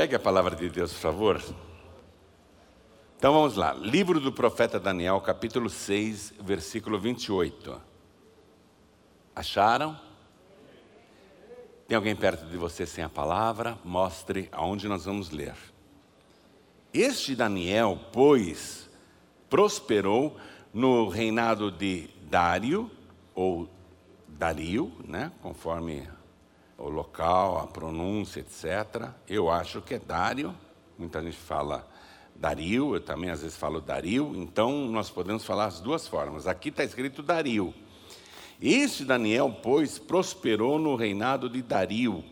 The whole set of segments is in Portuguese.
Pegue a palavra de Deus, por favor. Então vamos lá. Livro do profeta Daniel, capítulo 6, versículo 28. Acharam? Tem alguém perto de você sem a palavra? Mostre aonde nós vamos ler. Este Daniel, pois, prosperou no reinado de Dário, ou Dario, né? conforme o local, a pronúncia, etc. Eu acho que é Dário, muita gente fala Dario, eu também às vezes falo Dario, então nós podemos falar as duas formas. Aqui está escrito Dario. Este Daniel, pois, prosperou no reinado de Dario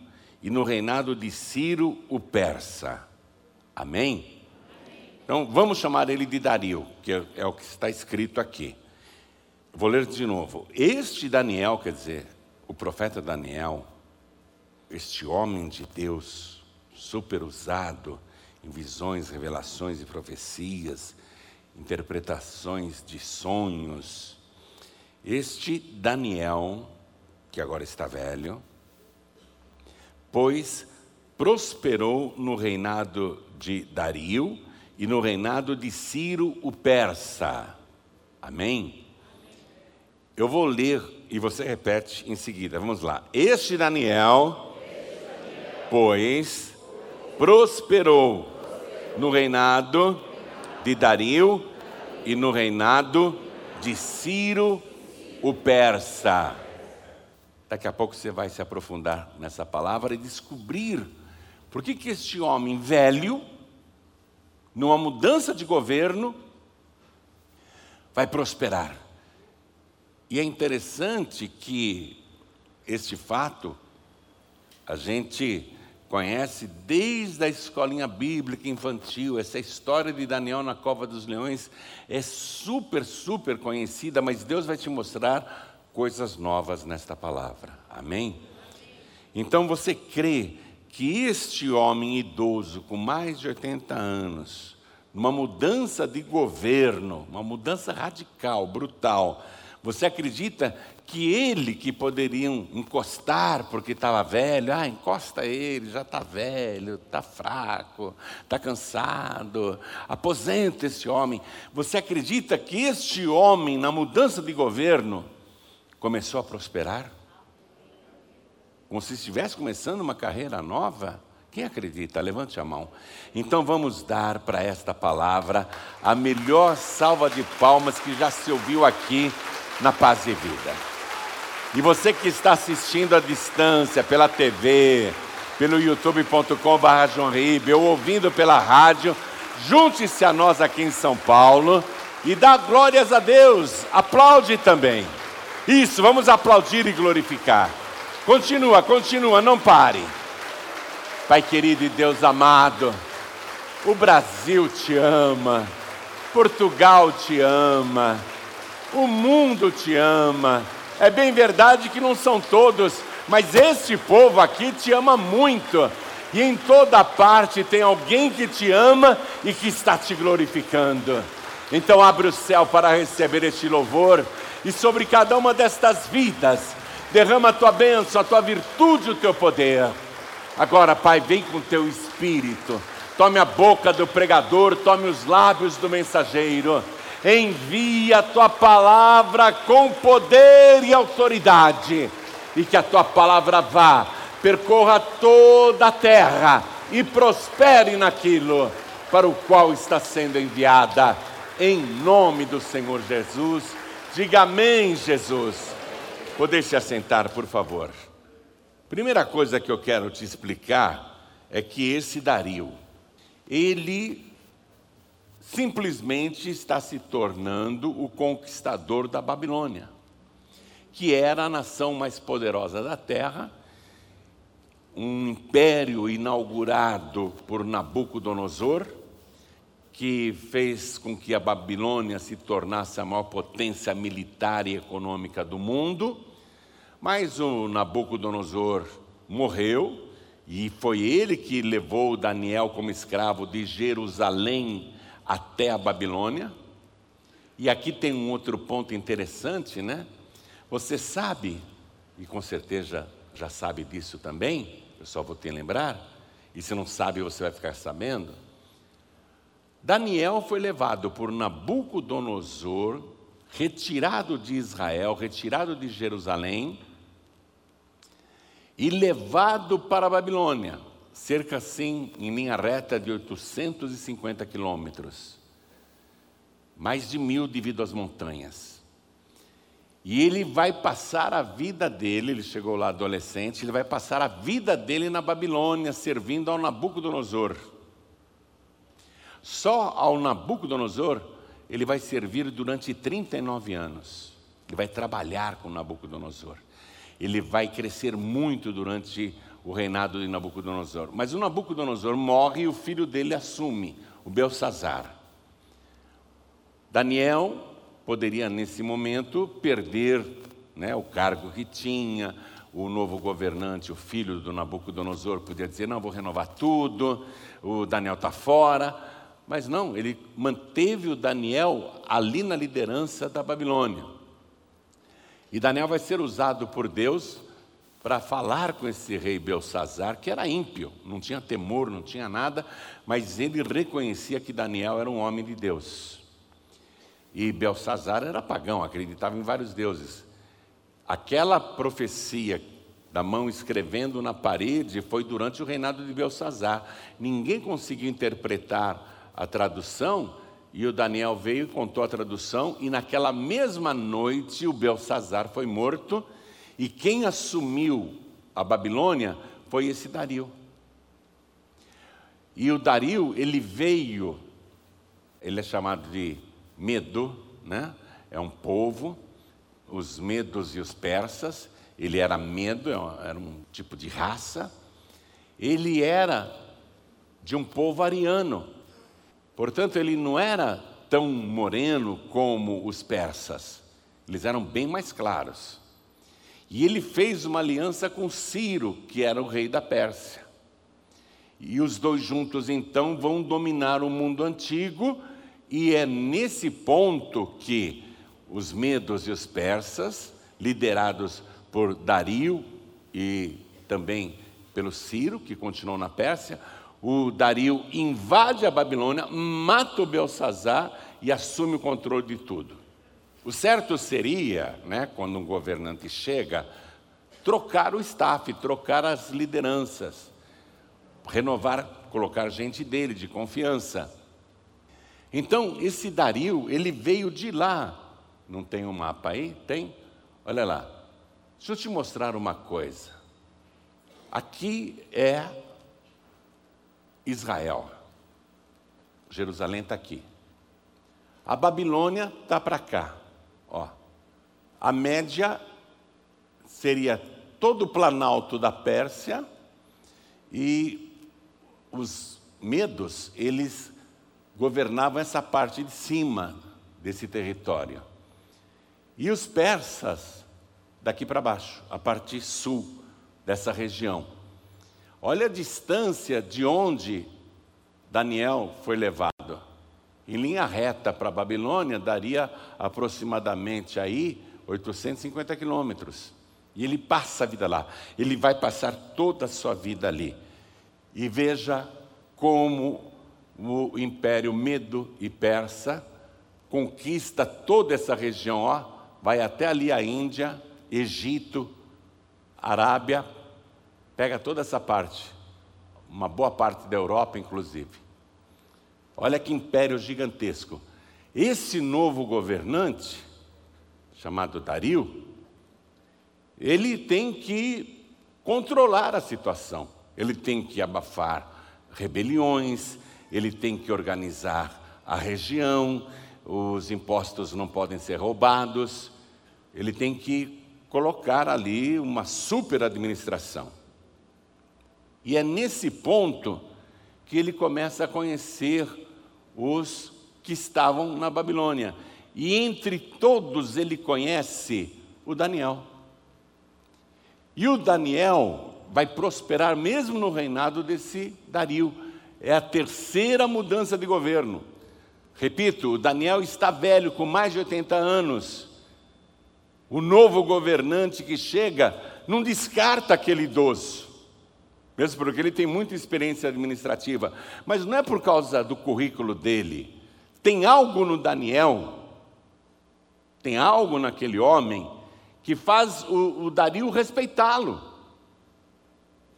e no reinado de Ciro o persa. Amém? Então vamos chamar ele de Dario, que é, é o que está escrito aqui. Vou ler de novo. Este Daniel, quer dizer, o profeta Daniel, este homem de Deus, super usado, em visões, revelações e profecias, interpretações de sonhos. Este Daniel, que agora está velho, pois prosperou no reinado de Dario e no reinado de Ciro o persa. Amém? Eu vou ler e você repete em seguida. Vamos lá. Este Daniel, pois prosperou no reinado de Dario e no reinado de Ciro o persa. Daqui a pouco você vai se aprofundar nessa palavra e descobrir por que, que este homem velho, numa mudança de governo, vai prosperar. E é interessante que este fato a gente conhece desde a escolinha bíblica infantil. Essa história de Daniel na cova dos leões é super, super conhecida, mas Deus vai te mostrar coisas novas nesta palavra. Amém? Então você crê que este homem idoso, com mais de 80 anos, numa mudança de governo, uma mudança radical, brutal, você acredita que ele que poderiam encostar porque estava velho, ah, encosta ele, já está velho, está fraco, está cansado, aposenta esse homem. Você acredita que este homem, na mudança de governo, começou a prosperar? Como se estivesse começando uma carreira nova? Quem acredita? Levante a mão. Então vamos dar para esta palavra a melhor salva de palmas que já se ouviu aqui na Paz e Vida. E você que está assistindo à distância, pela TV, pelo youtube.com.br ou ouvindo pela rádio, junte-se a nós aqui em São Paulo e dá glórias a Deus, aplaude também. Isso, vamos aplaudir e glorificar. Continua, continua, não pare. Pai querido e Deus amado, o Brasil te ama, Portugal te ama, o mundo te ama. É bem verdade que não são todos, mas este povo aqui te ama muito. E em toda parte tem alguém que te ama e que está te glorificando. Então abre o céu para receber este louvor e sobre cada uma destas vidas derrama a tua bênção, a tua virtude, o teu poder. Agora, Pai, vem com teu espírito. Tome a boca do pregador, tome os lábios do mensageiro envia a tua palavra com poder e autoridade, e que a tua palavra vá, percorra toda a terra e prospere naquilo para o qual está sendo enviada, em nome do Senhor Jesus. Diga amém, Jesus. Poder se assentar, por favor. Primeira coisa que eu quero te explicar é que esse Dario, ele simplesmente está se tornando o conquistador da Babilônia, que era a nação mais poderosa da terra, um império inaugurado por Nabucodonosor, que fez com que a Babilônia se tornasse a maior potência militar e econômica do mundo, mas o Nabucodonosor morreu, e foi ele que levou Daniel como escravo de Jerusalém até a Babilônia. E aqui tem um outro ponto interessante, né? Você sabe, e com certeza já sabe disso também, eu só vou te lembrar, e se não sabe, você vai ficar sabendo. Daniel foi levado por Nabucodonosor, retirado de Israel, retirado de Jerusalém, e levado para a Babilônia, cerca assim, em linha reta de 850 quilômetros, mais de mil devido às montanhas. E ele vai passar a vida dele, ele chegou lá adolescente, ele vai passar a vida dele na Babilônia, servindo ao Nabucodonosor. Só ao Nabucodonosor ele vai servir durante 39 anos. Ele vai trabalhar com Nabucodonosor. Ele vai crescer muito durante o reinado de Nabucodonosor. Mas o Nabucodonosor morre e o filho dele assume, o Belsazar. Daniel poderia, nesse momento, perder né, o cargo que tinha, o novo governante, o filho do Nabucodonosor, podia dizer: não, vou renovar tudo, o Daniel está fora. Mas não, ele manteve o Daniel ali na liderança da Babilônia. E Daniel vai ser usado por Deus para falar com esse rei Belsazar, que era ímpio, não tinha temor, não tinha nada, mas ele reconhecia que Daniel era um homem de Deus. E Belsazar era pagão, acreditava em vários deuses. Aquela profecia da mão escrevendo na parede foi durante o reinado de Belsazar. Ninguém conseguiu interpretar a tradução, e o Daniel veio e contou a tradução, e naquela mesma noite o Belsazar foi morto, e quem assumiu a Babilônia foi esse Dario. E o Dario, ele veio, ele é chamado de Medo, né? É um povo, os medos e os persas, ele era medo, é era um tipo de raça. Ele era de um povo ariano, Portanto, ele não era tão moreno como os persas, eles eram bem mais claros. E ele fez uma aliança com Ciro, que era o rei da Pérsia. E os dois juntos então vão dominar o mundo antigo, e é nesse ponto que os medos e os persas, liderados por Dario e também pelo Ciro, que continuou na Pérsia, o Dario invade a Babilônia, mata o Belsazar e assume o controle de tudo. O certo seria, né, quando um governante chega, trocar o staff, trocar as lideranças, renovar, colocar gente dele de confiança. Então, esse Dario, ele veio de lá. Não tem um mapa aí? Tem? Olha lá. Deixa eu te mostrar uma coisa. Aqui é Israel. Jerusalém está aqui. A Babilônia está para cá. Ó. A média seria todo o planalto da Pérsia e os medos, eles governavam essa parte de cima desse território. E os persas daqui para baixo, a parte sul dessa região. Olha a distância de onde Daniel foi levado. Em linha reta para a Babilônia daria aproximadamente aí 850 quilômetros. E ele passa a vida lá. Ele vai passar toda a sua vida ali. E veja como o Império Medo e Persa conquista toda essa região, ó, vai até ali a Índia, Egito, Arábia, Pega toda essa parte, uma boa parte da Europa, inclusive. Olha que império gigantesco. Esse novo governante, chamado Dario, ele tem que controlar a situação, ele tem que abafar rebeliões, ele tem que organizar a região, os impostos não podem ser roubados, ele tem que colocar ali uma super administração. E é nesse ponto que ele começa a conhecer os que estavam na Babilônia. E entre todos ele conhece o Daniel. E o Daniel vai prosperar mesmo no reinado desse Dario. É a terceira mudança de governo. Repito, o Daniel está velho, com mais de 80 anos. O novo governante que chega não descarta aquele idoso. Mesmo porque ele tem muita experiência administrativa, mas não é por causa do currículo dele. Tem algo no Daniel, tem algo naquele homem que faz o, o Dario respeitá-lo.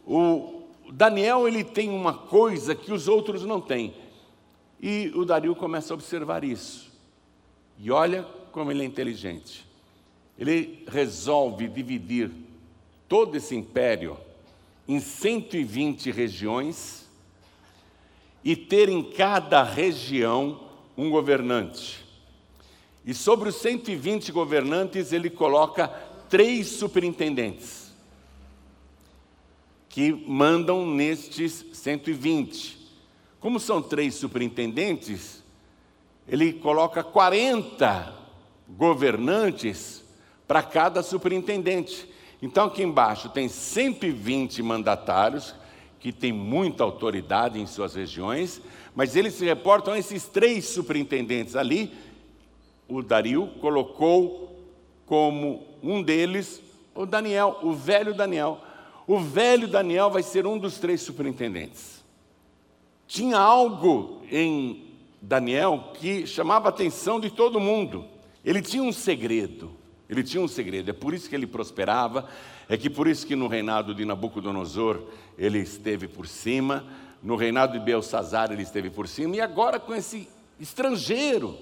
O Daniel ele tem uma coisa que os outros não têm. E o Dario começa a observar isso. E olha como ele é inteligente. Ele resolve dividir todo esse império em 120 regiões e ter em cada região um governante. E sobre os 120 governantes, ele coloca três superintendentes que mandam nestes 120. Como são três superintendentes, ele coloca 40 governantes para cada superintendente. Então, aqui embaixo tem 120 mandatários, que têm muita autoridade em suas regiões, mas eles se reportam a esses três superintendentes ali. O Dario colocou como um deles o Daniel, o velho Daniel. O velho Daniel vai ser um dos três superintendentes. Tinha algo em Daniel que chamava a atenção de todo mundo. Ele tinha um segredo. Ele tinha um segredo. É por isso que ele prosperava. É que por isso que no reinado de Nabucodonosor ele esteve por cima. No reinado de Belsazar ele esteve por cima. E agora com esse estrangeiro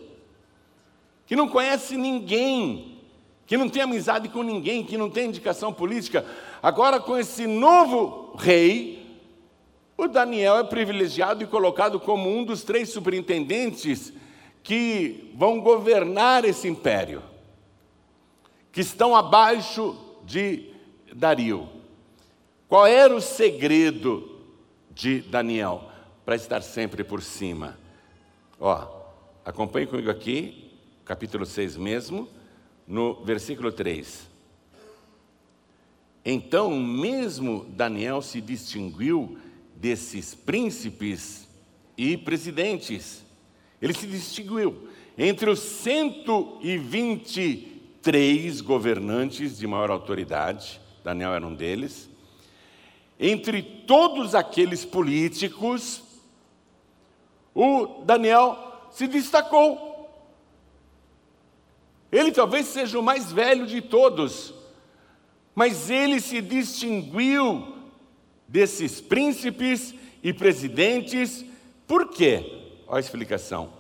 que não conhece ninguém, que não tem amizade com ninguém, que não tem indicação política, agora com esse novo rei, o Daniel é privilegiado e colocado como um dos três superintendentes que vão governar esse império, que estão abaixo de Dario. Qual era o segredo de Daniel para estar sempre por cima? Ó, acompanhe comigo aqui, capítulo 6 mesmo, no versículo 3. Então, mesmo Daniel se distinguiu desses príncipes e presidentes. Ele se distinguiu entre os 123 governantes de maior autoridade, Daniel era um deles, entre todos aqueles políticos, o Daniel se destacou. Ele talvez seja o mais velho de todos, mas ele se distinguiu desses príncipes e presidentes. Por quê? Olha a explicação.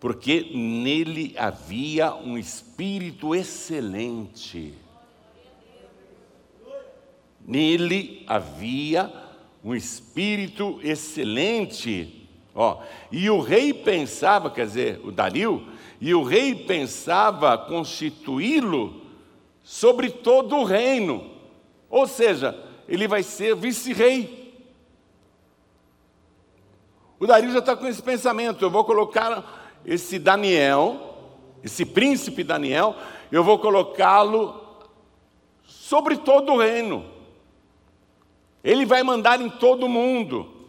Porque nele havia um espírito excelente. Nele havia um espírito excelente. Ó, e o rei pensava, quer dizer, o Dario, e o rei pensava constituí-lo sobre todo o reino. Ou seja, ele vai ser vice-rei. O Dario já está com esse pensamento: eu vou colocar esse Daniel, esse príncipe Daniel, eu vou colocá-lo sobre todo o reino. Ele vai mandar em todo o mundo,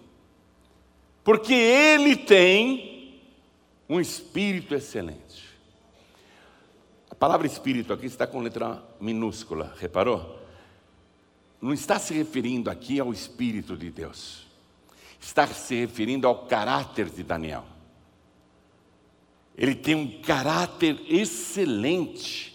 porque ele tem um espírito excelente. A palavra espírito aqui está com letra minúscula, reparou? não está se referindo aqui ao Espírito de Deus, está se referindo ao caráter de Daniel. Ele tem um caráter excelente.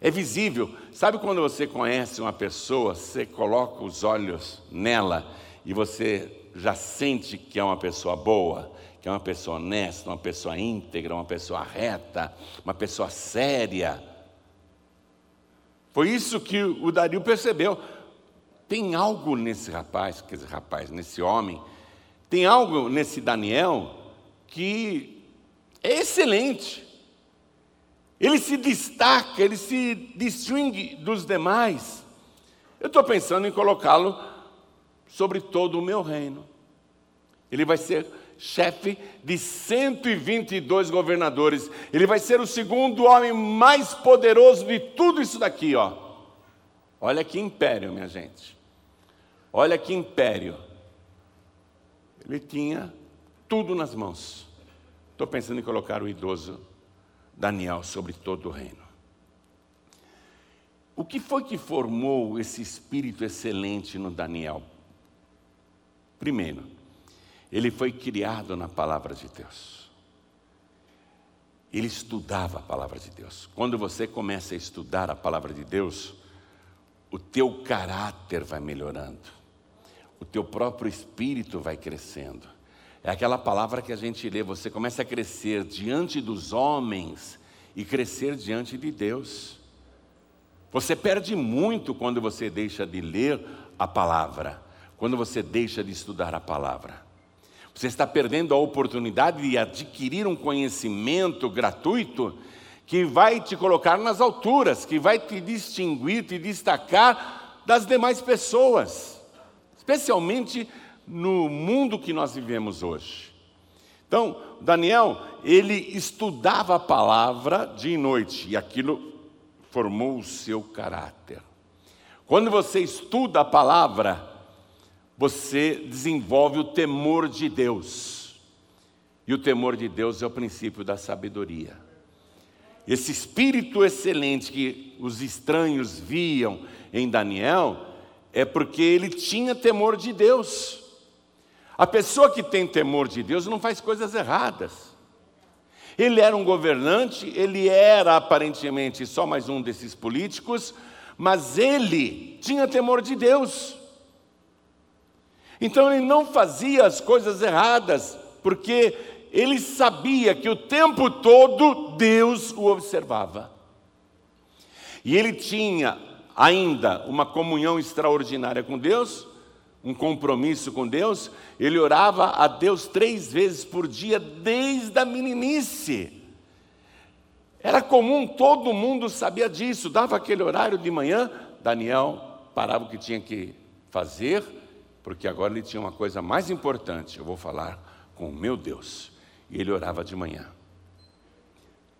É visível, sabe quando você conhece uma pessoa, você coloca os olhos nela e você já sente que é uma pessoa boa, que é uma pessoa honesta, uma pessoa íntegra, uma pessoa reta, uma pessoa séria. Foi isso que o Dario percebeu. Tem algo nesse rapaz, quer dizer, rapaz, nesse homem, tem algo nesse Daniel que é excelente. Ele se destaca, ele se distingue dos demais. Eu estou pensando em colocá-lo sobre todo o meu reino. Ele vai ser chefe de 122 governadores. Ele vai ser o segundo homem mais poderoso de tudo isso daqui, ó. Olha que império, minha gente. Olha que império. Ele tinha tudo nas mãos. Estou pensando em colocar o idoso Daniel sobre todo o reino. O que foi que formou esse espírito excelente no Daniel? Primeiro, ele foi criado na palavra de Deus. Ele estudava a palavra de Deus. Quando você começa a estudar a palavra de Deus, o teu caráter vai melhorando, o teu próprio espírito vai crescendo. É aquela palavra que a gente lê, você começa a crescer diante dos homens e crescer diante de Deus. Você perde muito quando você deixa de ler a palavra, quando você deixa de estudar a palavra. Você está perdendo a oportunidade de adquirir um conhecimento gratuito que vai te colocar nas alturas, que vai te distinguir, te destacar das demais pessoas, especialmente no mundo que nós vivemos hoje. Então, Daniel, ele estudava a palavra dia e noite, e aquilo formou o seu caráter. Quando você estuda a palavra, você desenvolve o temor de Deus. E o temor de Deus é o princípio da sabedoria. Esse espírito excelente que os estranhos viam em Daniel é porque ele tinha temor de Deus. A pessoa que tem temor de Deus não faz coisas erradas. Ele era um governante, ele era aparentemente só mais um desses políticos, mas ele tinha temor de Deus. Então ele não fazia as coisas erradas, porque ele sabia que o tempo todo Deus o observava. E ele tinha ainda uma comunhão extraordinária com Deus, um compromisso com Deus, ele orava a Deus três vezes por dia, desde a meninice. Era comum, todo mundo sabia disso, dava aquele horário de manhã, Daniel parava o que tinha que fazer, porque agora ele tinha uma coisa mais importante, eu vou falar com o meu Deus. E ele orava de manhã.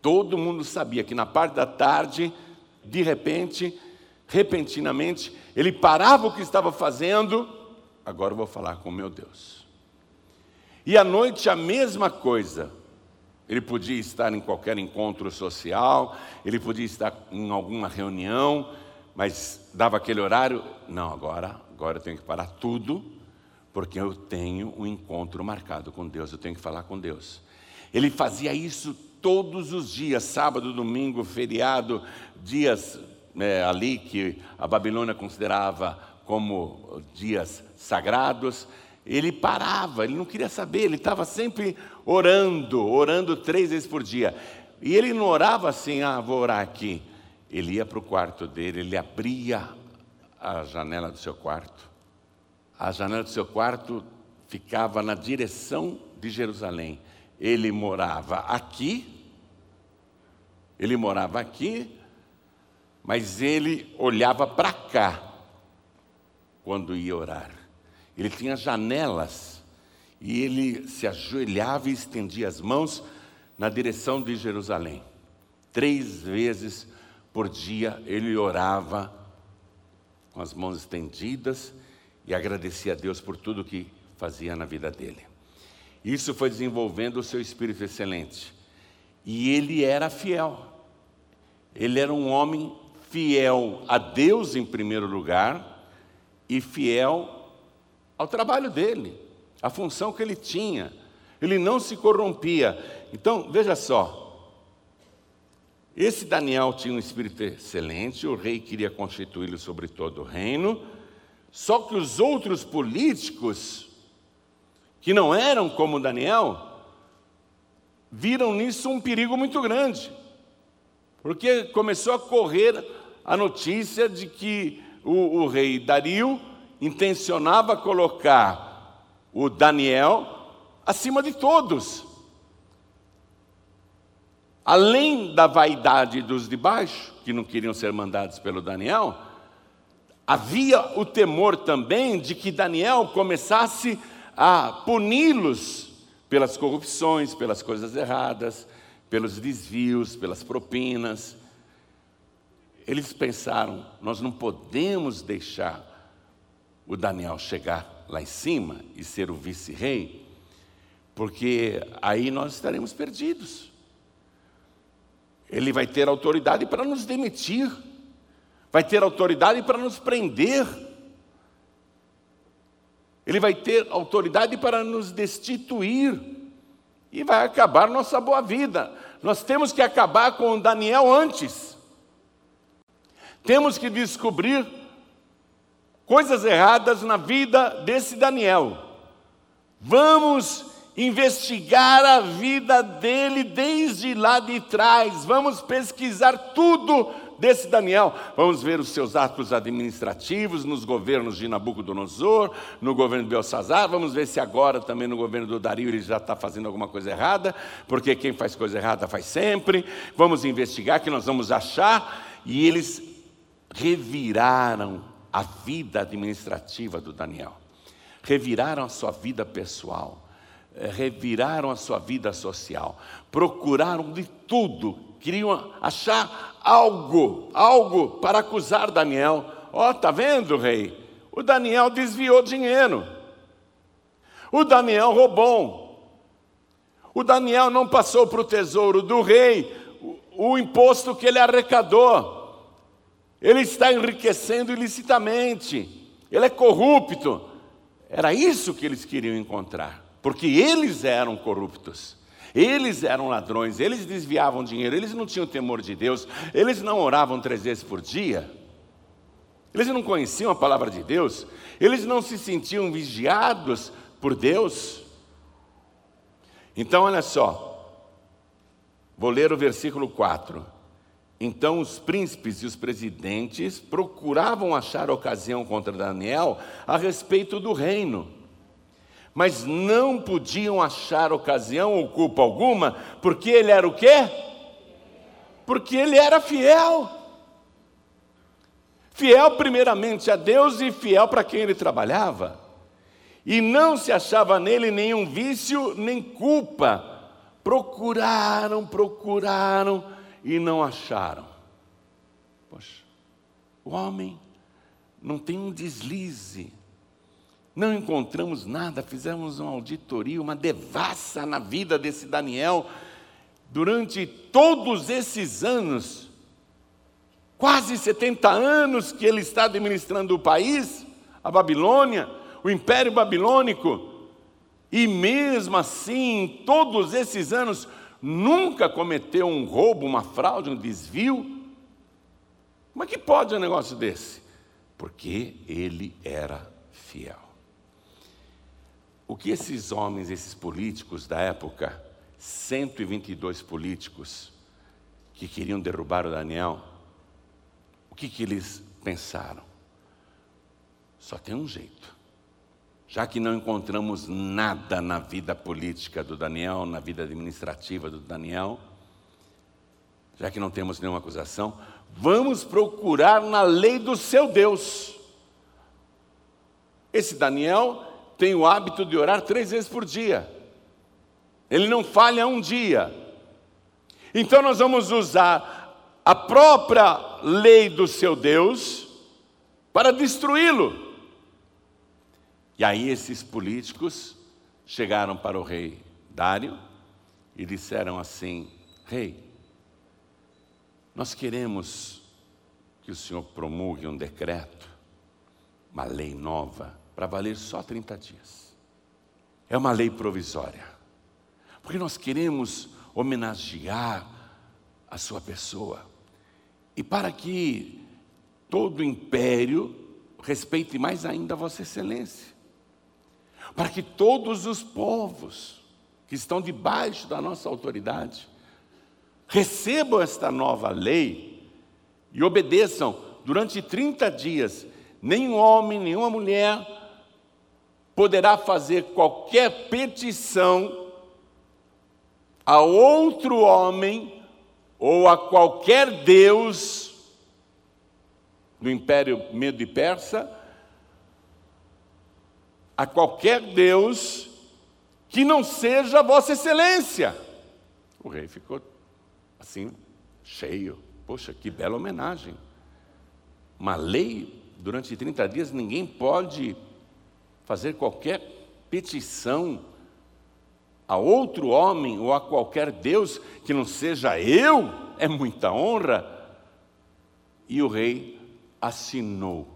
Todo mundo sabia que na parte da tarde, de repente, repentinamente, ele parava o que estava fazendo agora eu vou falar com meu Deus. E à noite a mesma coisa. Ele podia estar em qualquer encontro social, ele podia estar em alguma reunião, mas dava aquele horário, não, agora, agora eu tenho que parar tudo, porque eu tenho um encontro marcado com Deus, eu tenho que falar com Deus. Ele fazia isso todos os dias, sábado, domingo, feriado, dias é, ali que a Babilônia considerava como dias sagrados, ele parava, ele não queria saber, ele estava sempre orando, orando três vezes por dia. E ele não orava assim, ah, vou orar aqui. Ele ia para o quarto dele, ele abria a janela do seu quarto. A janela do seu quarto ficava na direção de Jerusalém. Ele morava aqui, ele morava aqui, mas ele olhava para cá quando ia orar. Ele tinha janelas e ele se ajoelhava e estendia as mãos na direção de Jerusalém. Três vezes por dia ele orava com as mãos estendidas e agradecia a Deus por tudo que fazia na vida dele. Isso foi desenvolvendo o seu espírito excelente. E ele era fiel. Ele era um homem fiel a Deus em primeiro lugar e fiel ao trabalho dele, à função que ele tinha. Ele não se corrompia. Então, veja só. Esse Daniel tinha um espírito excelente, o rei queria constituí-lo sobre todo o reino, só que os outros políticos, que não eram como Daniel, viram nisso um perigo muito grande, porque começou a correr a notícia de que o, o rei Dario intencionava colocar o Daniel acima de todos. Além da vaidade dos de baixo, que não queriam ser mandados pelo Daniel, havia o temor também de que Daniel começasse a puni-los pelas corrupções, pelas coisas erradas, pelos desvios, pelas propinas. Eles pensaram: nós não podemos deixar o Daniel chegar lá em cima e ser o vice-rei, porque aí nós estaremos perdidos. Ele vai ter autoridade para nos demitir, vai ter autoridade para nos prender, ele vai ter autoridade para nos destituir e vai acabar nossa boa vida. Nós temos que acabar com Daniel antes. Temos que descobrir coisas erradas na vida desse Daniel. Vamos investigar a vida dele desde lá de trás, vamos pesquisar tudo desse Daniel. Vamos ver os seus atos administrativos nos governos de Nabucodonosor, no governo de Belsazar. Vamos ver se agora também no governo do Dario ele já está fazendo alguma coisa errada, porque quem faz coisa errada faz sempre. Vamos investigar que nós vamos achar. E eles reviraram a vida administrativa do Daniel, reviraram a sua vida pessoal, eh, reviraram a sua vida social, procuraram de tudo, queriam achar algo, algo para acusar Daniel. Ó, oh, tá vendo, rei? O Daniel desviou dinheiro. O Daniel roubou. O Daniel não passou para o tesouro do rei o, o imposto que ele arrecadou. Ele está enriquecendo ilicitamente, ele é corrupto. Era isso que eles queriam encontrar, porque eles eram corruptos, eles eram ladrões, eles desviavam dinheiro, eles não tinham temor de Deus, eles não oravam três vezes por dia, eles não conheciam a palavra de Deus, eles não se sentiam vigiados por Deus. Então, olha só, vou ler o versículo 4. Então os príncipes e os presidentes procuravam achar ocasião contra Daniel a respeito do reino, mas não podiam achar ocasião ou culpa alguma, porque ele era o quê? Porque ele era fiel. Fiel primeiramente a Deus e fiel para quem ele trabalhava. E não se achava nele nenhum vício nem culpa. Procuraram, procuraram, e não acharam. Poxa, o homem não tem um deslize, não encontramos nada, fizemos uma auditoria, uma devassa na vida desse Daniel durante todos esses anos, quase 70 anos que ele está administrando o país, a Babilônia, o Império Babilônico, e mesmo assim, todos esses anos, nunca cometeu um roubo, uma fraude, um desvio. Como é que pode um negócio desse? Porque ele era fiel. O que esses homens, esses políticos da época, 122 políticos que queriam derrubar o Daniel, o que, que eles pensaram? Só tem um jeito já que não encontramos nada na vida política do Daniel, na vida administrativa do Daniel, já que não temos nenhuma acusação, vamos procurar na lei do seu Deus. Esse Daniel tem o hábito de orar três vezes por dia, ele não falha um dia. Então nós vamos usar a própria lei do seu Deus para destruí-lo. E aí esses políticos chegaram para o rei Dário e disseram assim: Rei, nós queremos que o senhor promulgue um decreto, uma lei nova, para valer só 30 dias. É uma lei provisória, porque nós queremos homenagear a sua pessoa. E para que todo o império respeite mais ainda Vossa Excelência para que todos os povos que estão debaixo da nossa autoridade recebam esta nova lei e obedeçam durante 30 dias. Nenhum homem, nenhuma mulher poderá fazer qualquer petição a outro homem ou a qualquer Deus do Império Medo e Persa a qualquer Deus que não seja Vossa Excelência. O rei ficou assim, cheio. Poxa, que bela homenagem. Uma lei, durante 30 dias, ninguém pode fazer qualquer petição a outro homem ou a qualquer Deus que não seja eu, é muita honra. E o rei assinou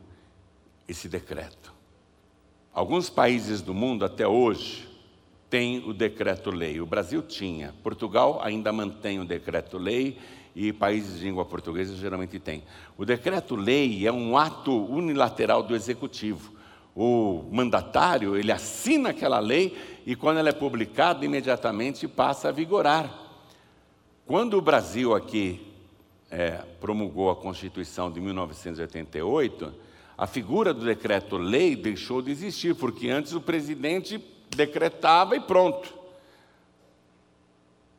esse decreto. Alguns países do mundo até hoje têm o decreto-lei. O Brasil tinha, Portugal ainda mantém o decreto-lei e países de língua portuguesa geralmente têm. O decreto-lei é um ato unilateral do executivo. O mandatário, ele assina aquela lei e quando ela é publicada, imediatamente passa a vigorar. Quando o Brasil aqui é, promulgou a Constituição de 1988, a figura do decreto-lei deixou de existir, porque antes o presidente decretava e pronto.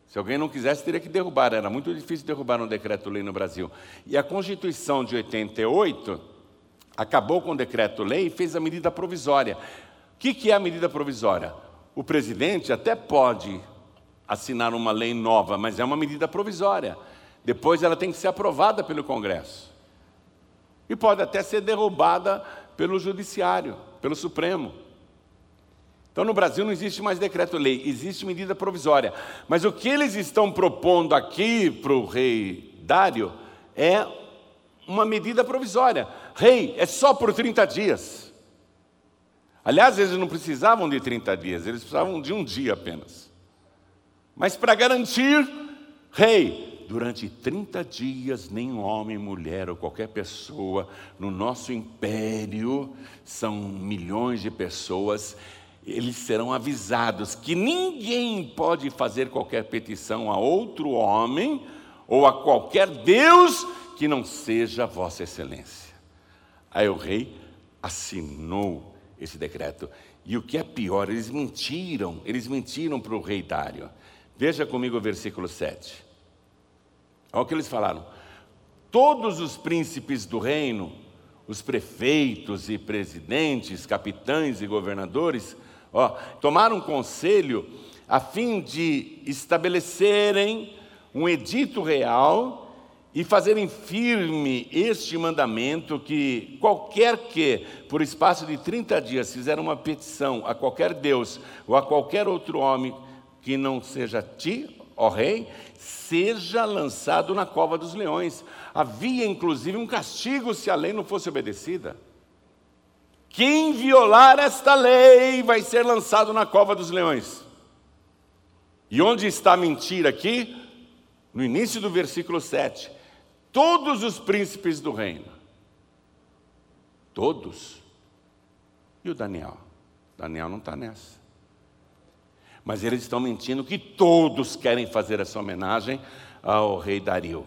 Se alguém não quisesse, teria que derrubar. Era muito difícil derrubar um decreto-lei no Brasil. E a Constituição de 88 acabou com o decreto-lei e fez a medida provisória. O que é a medida provisória? O presidente até pode assinar uma lei nova, mas é uma medida provisória. Depois ela tem que ser aprovada pelo Congresso. E pode até ser derrubada pelo Judiciário, pelo Supremo. Então, no Brasil não existe mais decreto-lei, existe medida provisória. Mas o que eles estão propondo aqui para o rei Dário é uma medida provisória. Rei, é só por 30 dias. Aliás, eles não precisavam de 30 dias, eles precisavam de um dia apenas. Mas para garantir, rei, durante 30 dias, nenhum homem, mulher ou qualquer pessoa no nosso império, são milhões de pessoas, eles serão avisados que ninguém pode fazer qualquer petição a outro homem ou a qualquer Deus que não seja Vossa Excelência. Aí o rei assinou esse decreto. E o que é pior, eles mentiram, eles mentiram para o rei Dário. Veja comigo o versículo 7. Olha o que eles falaram. Todos os príncipes do reino, os prefeitos e presidentes, capitães e governadores, Ó, tomaram conselho a fim de estabelecerem um edito real e fazerem firme este mandamento que qualquer que, por espaço de 30 dias, fizer uma petição a qualquer Deus ou a qualquer outro homem que não seja ti, ó rei, seja lançado na cova dos leões. Havia inclusive um castigo se a lei não fosse obedecida. Quem violar esta lei vai ser lançado na cova dos leões. E onde está a mentira aqui? No início do versículo 7. Todos os príncipes do reino. Todos. E o Daniel? Daniel não está nessa. Mas eles estão mentindo que todos querem fazer essa homenagem ao rei Dario.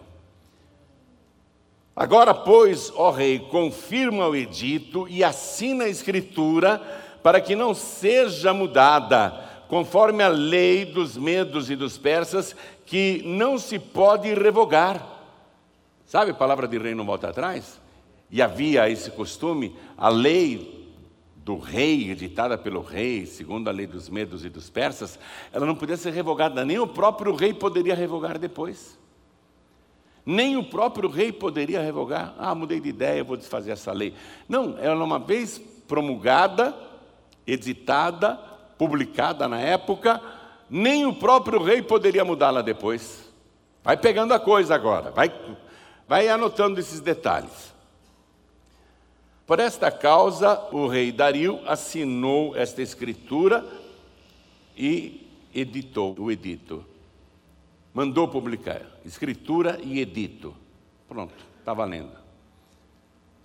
Agora, pois, ó rei, confirma o edito e assina a escritura para que não seja mudada, conforme a lei dos medos e dos persas, que não se pode revogar. Sabe a palavra de rei não volta atrás? E havia esse costume, a lei do rei, editada pelo rei, segundo a lei dos medos e dos persas, ela não podia ser revogada, nem o próprio rei poderia revogar depois. Nem o próprio rei poderia revogar. Ah, mudei de ideia, vou desfazer essa lei. Não, ela uma vez promulgada, editada, publicada na época, nem o próprio rei poderia mudá-la depois. Vai pegando a coisa agora, vai, vai anotando esses detalhes. Por esta causa, o rei Dario assinou esta escritura e editou o edito mandou publicar, escritura e edito. Pronto, está valendo.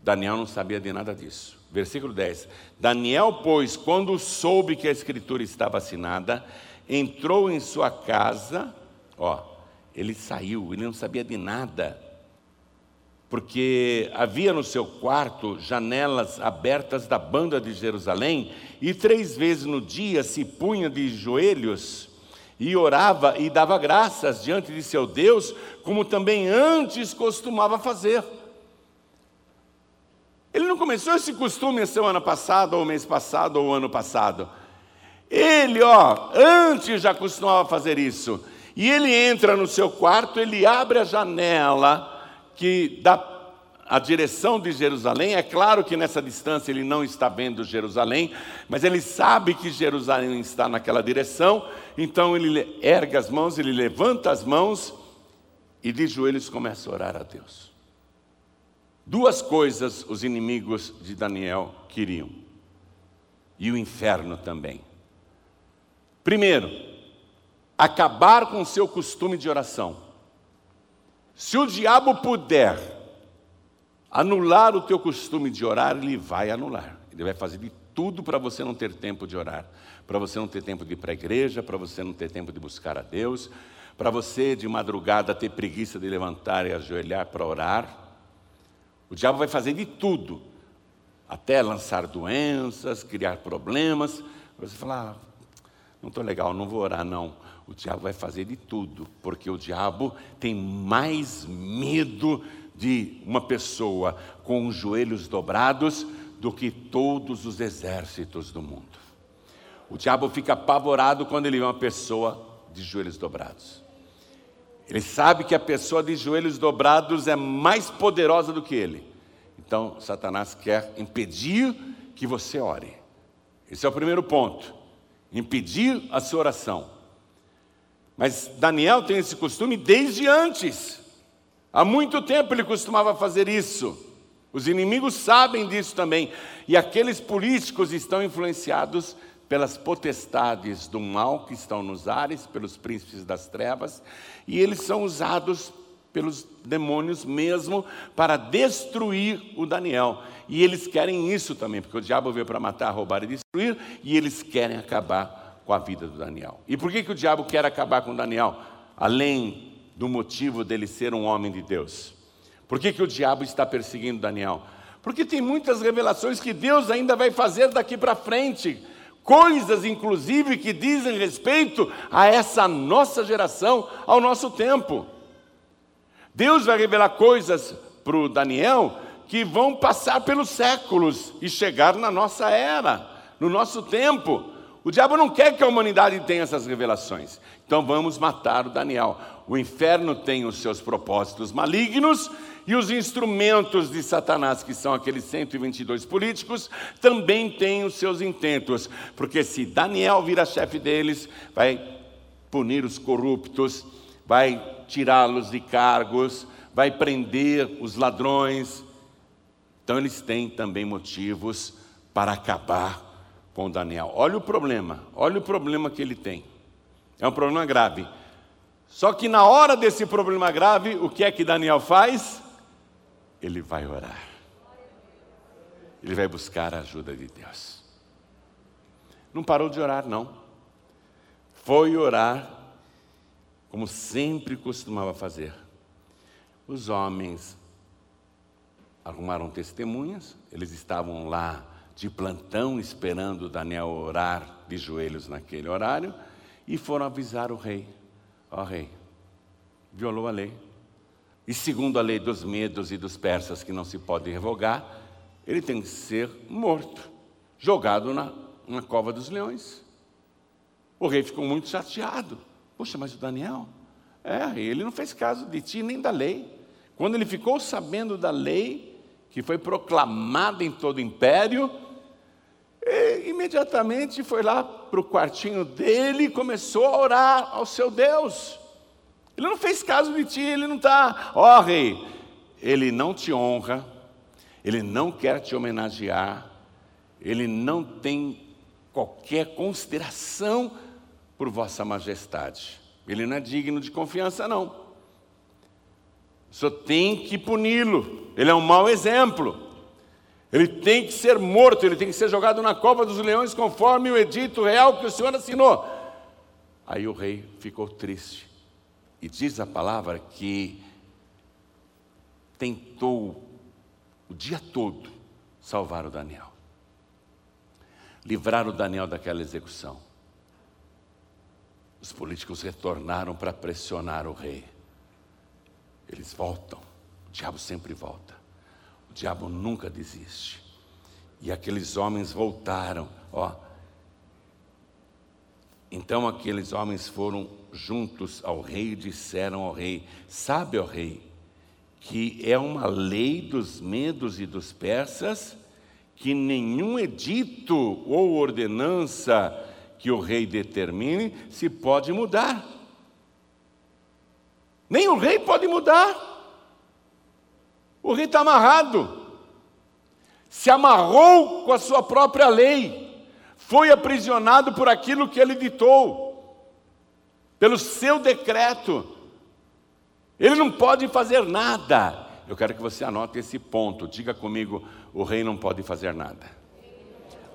Daniel não sabia de nada disso. Versículo 10: Daniel, pois, quando soube que a escritura estava assinada, entrou em sua casa, ó, ele saiu, ele não sabia de nada, porque havia no seu quarto janelas abertas da banda de Jerusalém, e três vezes no dia se punha de joelhos e orava e dava graças diante de seu Deus, como também antes costumava fazer. Ele não começou esse costume a semana passada, ou mês passado, ou ano passado. Ele, ó, antes já costumava fazer isso. E ele entra no seu quarto, ele abre a janela que dá a direção de Jerusalém. É claro que nessa distância ele não está vendo Jerusalém, mas ele sabe que Jerusalém está naquela direção, então ele ergue as mãos, ele levanta as mãos e de joelhos começa a orar a Deus. Duas coisas os inimigos de Daniel queriam, e o inferno também. Primeiro, acabar com o seu costume de oração. Se o diabo puder anular o teu costume de orar, ele vai anular. Ele vai fazer de tudo para você não ter tempo de orar, para você não ter tempo de ir para a igreja, para você não ter tempo de buscar a Deus, para você de madrugada ter preguiça de levantar e ajoelhar para orar. O diabo vai fazer de tudo, até lançar doenças, criar problemas. Você fala, ah, não estou legal, não vou orar não. O diabo vai fazer de tudo, porque o diabo tem mais medo de uma pessoa com os joelhos dobrados do que todos os exércitos do mundo. O diabo fica apavorado quando ele vê uma pessoa de joelhos dobrados. Ele sabe que a pessoa de joelhos dobrados é mais poderosa do que ele. Então, Satanás quer impedir que você ore. Esse é o primeiro ponto. Impedir a sua oração. Mas Daniel tem esse costume desde antes. Há muito tempo ele costumava fazer isso. Os inimigos sabem disso também. E aqueles políticos estão influenciados pelas potestades do mal que estão nos ares, pelos príncipes das trevas, e eles são usados pelos demônios mesmo para destruir o Daniel. E eles querem isso também, porque o diabo veio para matar, roubar e destruir, e eles querem acabar com a vida do Daniel. E por que, que o diabo quer acabar com Daniel? Além do motivo dele ser um homem de Deus. Por que, que o diabo está perseguindo Daniel? Porque tem muitas revelações que Deus ainda vai fazer daqui para frente coisas, inclusive, que dizem respeito a essa nossa geração, ao nosso tempo. Deus vai revelar coisas para o Daniel que vão passar pelos séculos e chegar na nossa era, no nosso tempo. O diabo não quer que a humanidade tenha essas revelações. Então vamos matar o Daniel. O inferno tem os seus propósitos malignos e os instrumentos de Satanás, que são aqueles 122 políticos, também têm os seus intentos, porque se Daniel vira chefe deles, vai punir os corruptos, vai tirá-los de cargos, vai prender os ladrões. Então eles têm também motivos para acabar com Daniel. Olha o problema, olha o problema que ele tem. É um problema grave. Só que na hora desse problema grave, o que é que Daniel faz? ele vai orar. Ele vai buscar a ajuda de Deus. Não parou de orar, não. Foi orar, como sempre costumava fazer. Os homens arrumaram testemunhas, eles estavam lá de plantão esperando Daniel orar de joelhos naquele horário e foram avisar o rei: Ó oh, rei, violou a lei e segundo a lei dos medos e dos persas, que não se pode revogar, ele tem que ser morto, jogado na, na cova dos leões. O rei ficou muito chateado. Poxa, mas o Daniel, é, ele não fez caso de ti nem da lei. Quando ele ficou sabendo da lei, que foi proclamada em todo o império, imediatamente foi lá para o quartinho dele e começou a orar ao seu Deus. Ele não fez caso de ti, ele não está, ó oh, rei, ele não te honra, ele não quer te homenagear, ele não tem qualquer consideração por vossa majestade. Ele não é digno de confiança, não. Só tem que puni-lo. Ele é um mau exemplo. Ele tem que ser morto, ele tem que ser jogado na cova dos leões, conforme o edito real que o Senhor assinou. Aí o rei ficou triste. E diz a palavra que tentou o dia todo salvar o Daniel. Livrar o Daniel daquela execução. Os políticos retornaram para pressionar o rei. Eles voltam. O diabo sempre volta. O diabo nunca desiste. E aqueles homens voltaram, ó. Então aqueles homens foram juntos ao rei e disseram ao rei: Sabe, ó rei, que é uma lei dos medos e dos persas que nenhum edito ou ordenança que o rei determine se pode mudar. Nem o rei pode mudar. O rei está amarrado. Se amarrou com a sua própria lei. Foi aprisionado por aquilo que ele ditou. Pelo seu decreto. Ele não pode fazer nada. Eu quero que você anote esse ponto. Diga comigo: o rei não pode fazer nada.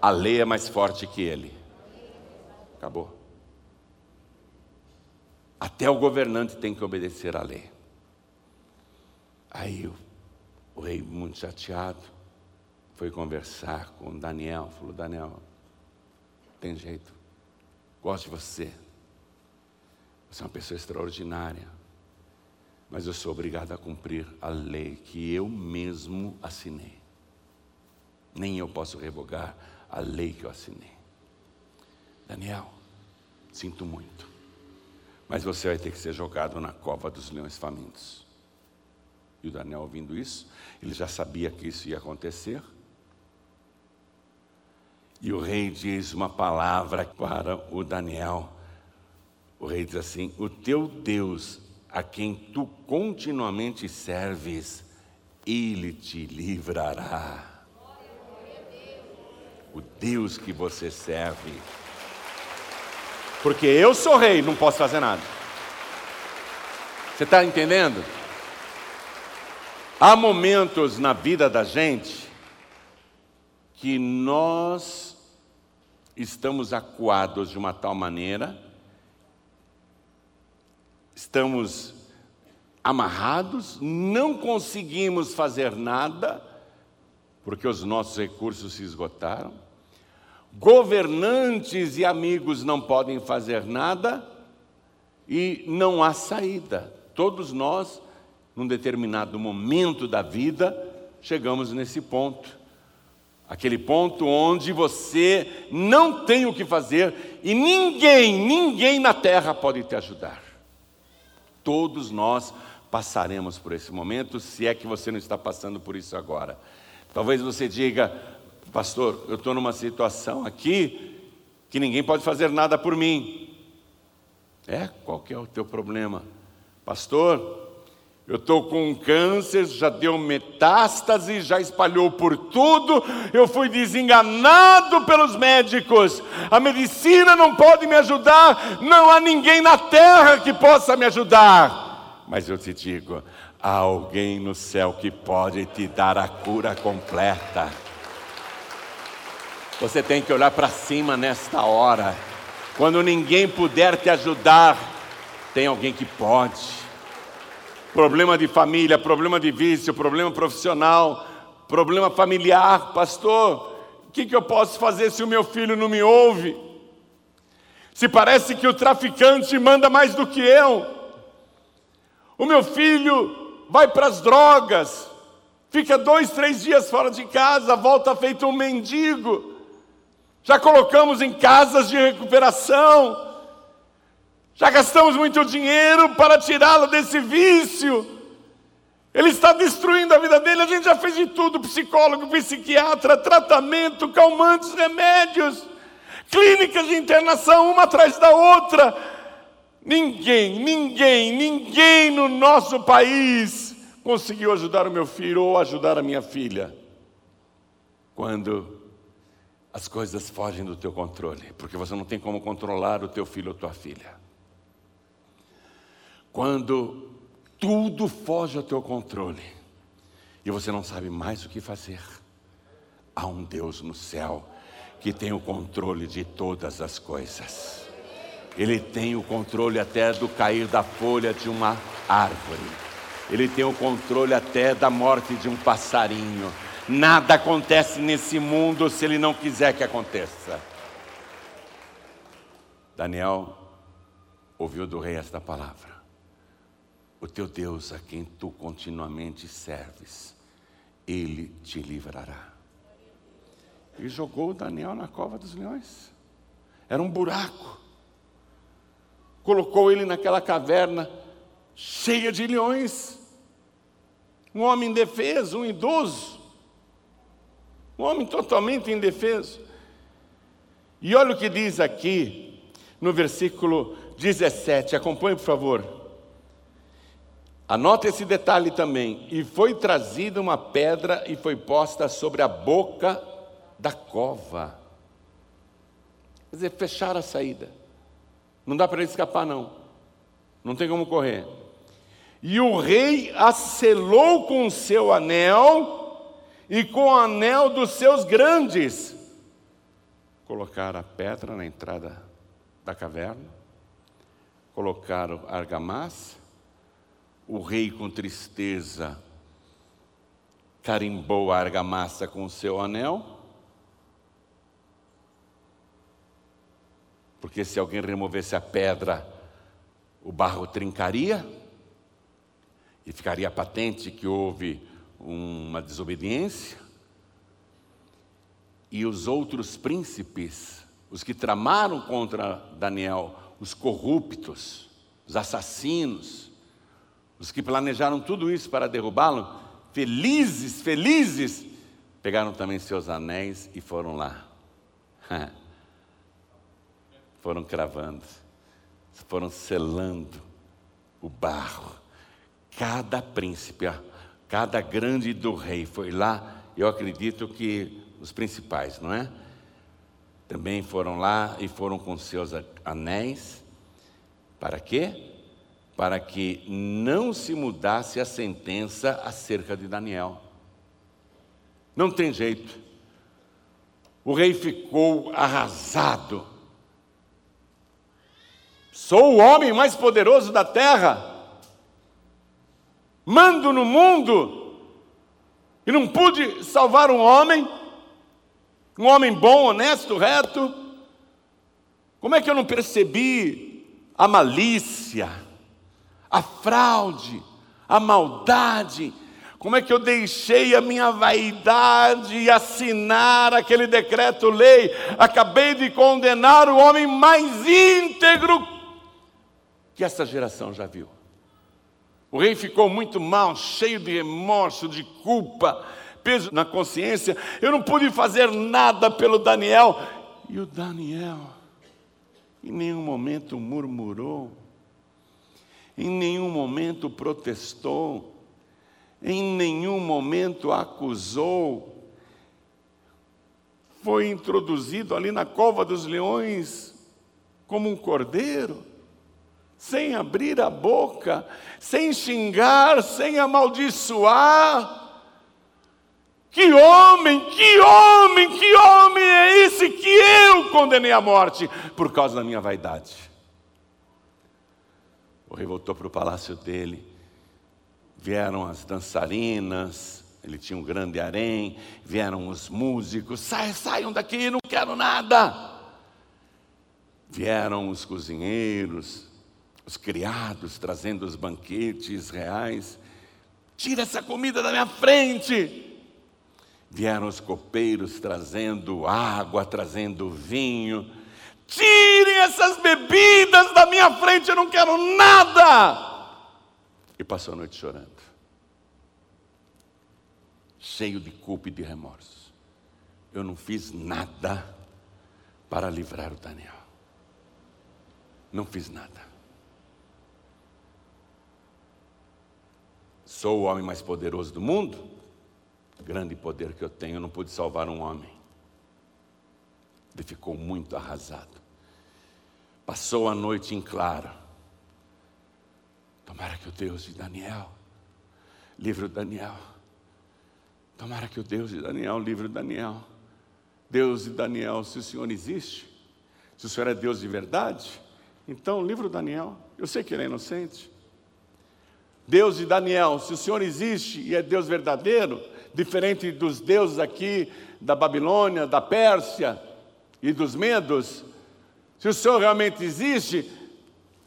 A lei é mais forte que ele. Acabou. Até o governante tem que obedecer à lei. Aí o, o rei, muito chateado, foi conversar com Daniel. Falou: Daniel, tem jeito, gosto de você. Você é uma pessoa extraordinária. Mas eu sou obrigado a cumprir a lei que eu mesmo assinei. Nem eu posso revogar a lei que eu assinei. Daniel, sinto muito mas você vai ter que ser jogado na cova dos leões famintos. E o Daniel, ouvindo isso, ele já sabia que isso ia acontecer. E o rei diz uma palavra para o Daniel. O rei diz assim: O teu Deus, a quem tu continuamente serves, ele te livrará. O Deus que você serve porque eu sou rei, não posso fazer nada. Você está entendendo? Há momentos na vida da gente que nós estamos acuados de uma tal maneira, estamos amarrados, não conseguimos fazer nada, porque os nossos recursos se esgotaram governantes e amigos não podem fazer nada e não há saída. Todos nós, num determinado momento da vida, chegamos nesse ponto. Aquele ponto onde você não tem o que fazer e ninguém, ninguém na terra pode te ajudar. Todos nós passaremos por esse momento, se é que você não está passando por isso agora. Talvez você diga, pastor, eu estou numa situação aqui que ninguém pode fazer nada por mim. É, qual que é o teu problema? Pastor, eu estou com um câncer, já deu metástase, já espalhou por tudo, eu fui desenganado pelos médicos, a medicina não pode me ajudar, não há ninguém na terra que possa me ajudar. Mas eu te digo, há alguém no céu que pode te dar a cura completa. Você tem que olhar para cima nesta hora. Quando ninguém puder te ajudar, tem alguém que pode. Problema de família, problema de vício, problema profissional, problema familiar, pastor. O que, que eu posso fazer se o meu filho não me ouve? Se parece que o traficante manda mais do que eu. O meu filho vai para as drogas, fica dois, três dias fora de casa, volta feito um mendigo já colocamos em casas de recuperação, já gastamos muito dinheiro para tirá-lo desse vício. Ele está destruindo a vida dele. A gente já fez de tudo: psicólogo, psiquiatra, tratamento, calmantes, remédios, clínicas de internação, uma atrás da outra. Ninguém, ninguém, ninguém no nosso país conseguiu ajudar o meu filho ou ajudar a minha filha. Quando as coisas fogem do teu controle, porque você não tem como controlar o teu filho ou tua filha. Quando tudo foge ao teu controle e você não sabe mais o que fazer, há um Deus no céu que tem o controle de todas as coisas. Ele tem o controle até do cair da folha de uma árvore. Ele tem o controle até da morte de um passarinho. Nada acontece nesse mundo se ele não quiser que aconteça. Daniel ouviu do rei esta palavra: O teu Deus, a quem tu continuamente serves, ele te livrará. E jogou Daniel na cova dos leões. Era um buraco. Colocou ele naquela caverna cheia de leões. Um homem indefeso, um idoso. Um homem totalmente indefeso. E olha o que diz aqui no versículo 17, acompanhe por favor. Anota esse detalhe também. E foi trazida uma pedra e foi posta sobre a boca da cova. Quer dizer, fechar a saída. Não dá para ele escapar, não. Não tem como correr. E o rei a selou com o seu anel e com o anel dos seus grandes. Colocaram a pedra na entrada da caverna, colocaram argamassa, o rei, com tristeza, carimbou a argamassa com o seu anel, porque se alguém removesse a pedra, o barro trincaria, e ficaria patente que houve uma desobediência. E os outros príncipes, os que tramaram contra Daniel, os corruptos, os assassinos, os que planejaram tudo isso para derrubá-lo, felizes, felizes, pegaram também seus anéis e foram lá. foram cravando, foram selando o barro. Cada príncipe, cada grande do rei foi lá, eu acredito que os principais, não é? Também foram lá e foram com seus anéis. Para quê? para que não se mudasse a sentença acerca de Daniel. Não tem jeito. O rei ficou arrasado. Sou o homem mais poderoso da terra. Mando no mundo. E não pude salvar um homem, um homem bom, honesto, reto. Como é que eu não percebi a malícia? a fraude, a maldade. Como é que eu deixei a minha vaidade assinar aquele decreto-lei? Acabei de condenar o homem mais íntegro que essa geração já viu. O rei ficou muito mal, cheio de remorso, de culpa, peso na consciência. Eu não pude fazer nada pelo Daniel. E o Daniel, em nenhum momento murmurou em nenhum momento protestou, em nenhum momento acusou. Foi introduzido ali na cova dos leões como um cordeiro, sem abrir a boca, sem xingar, sem amaldiçoar. Que homem, que homem, que homem é esse que eu condenei à morte por causa da minha vaidade? O rei voltou para o palácio dele. Vieram as dançarinas, ele tinha um grande harém, vieram os músicos, Sai, saiam daqui, não quero nada. Vieram os cozinheiros, os criados trazendo os banquetes reais. Tira essa comida da minha frente. Vieram os copeiros trazendo água, trazendo vinho. Tirem essas bebidas da minha frente, eu não quero nada. E passou a noite chorando, cheio de culpa e de remorso. Eu não fiz nada para livrar o Daniel. Não fiz nada. Sou o homem mais poderoso do mundo? Grande poder que eu tenho, eu não pude salvar um homem. Ele ficou muito arrasado. Passou a noite em claro. Tomara que o Deus de Daniel livre o Daniel. Tomara que o Deus de Daniel livre o Daniel. Deus de Daniel, se o Senhor existe, se o Senhor é Deus de verdade, então livre o Daniel. Eu sei que ele é inocente. Deus de Daniel, se o Senhor existe e é Deus verdadeiro, diferente dos deuses aqui da Babilônia, da Pérsia, e dos medos, se o Senhor realmente existe,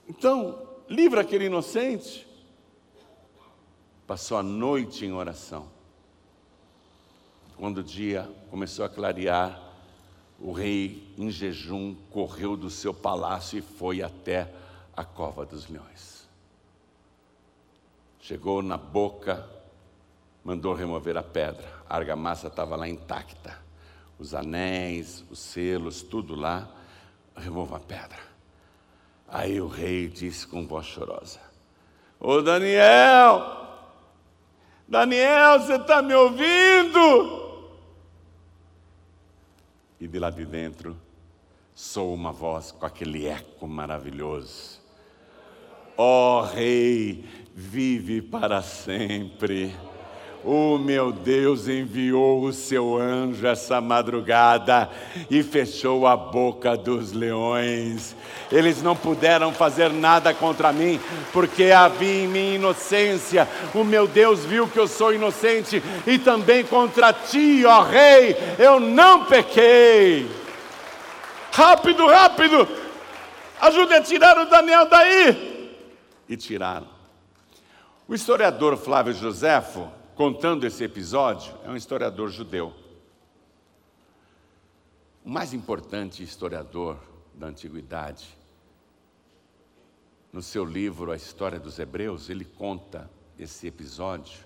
então livra aquele inocente. Passou a noite em oração. Quando o dia começou a clarear, o rei, em jejum, correu do seu palácio e foi até a cova dos leões. Chegou na boca, mandou remover a pedra, a argamassa estava lá intacta os anéis, os selos, tudo lá, remova a pedra. Aí o rei disse com voz chorosa: Ô Daniel, Daniel, você está me ouvindo? E de lá de dentro, sou uma voz com aquele eco maravilhoso. Ó oh, Rei, vive para sempre. O meu Deus enviou o seu anjo essa madrugada e fechou a boca dos leões. Eles não puderam fazer nada contra mim, porque havia em mim inocência. O meu Deus viu que eu sou inocente e também contra ti, ó Rei, eu não pequei. Rápido, rápido! Ajude a tirar o Daniel daí! E tiraram. O historiador Flávio Joséfo contando esse episódio é um historiador judeu. O mais importante historiador da antiguidade, no seu livro A História dos Hebreus, ele conta esse episódio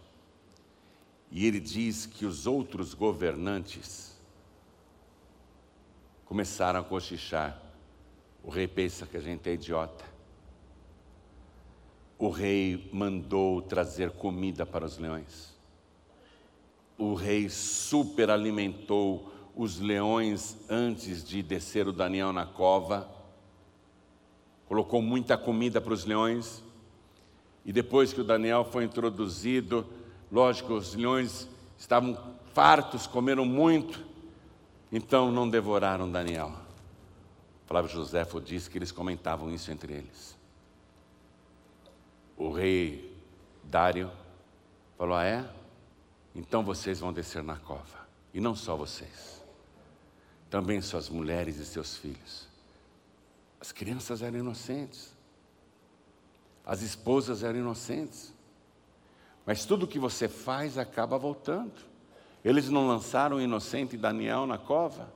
e ele diz que os outros governantes começaram a cochichar. O rei pensa que a gente é idiota. O rei mandou trazer comida para os leões o rei superalimentou os leões antes de descer o Daniel na cova, colocou muita comida para os leões, e depois que o Daniel foi introduzido, lógico, os leões estavam fartos, comeram muito, então não devoraram Daniel. Flávio Joséfo diz que eles comentavam isso entre eles. O rei Dário falou: Ah, é? então vocês vão descer na cova. E não só vocês, também suas mulheres e seus filhos. As crianças eram inocentes, as esposas eram inocentes, mas tudo que você faz acaba voltando. Eles não lançaram o inocente Daniel na cova.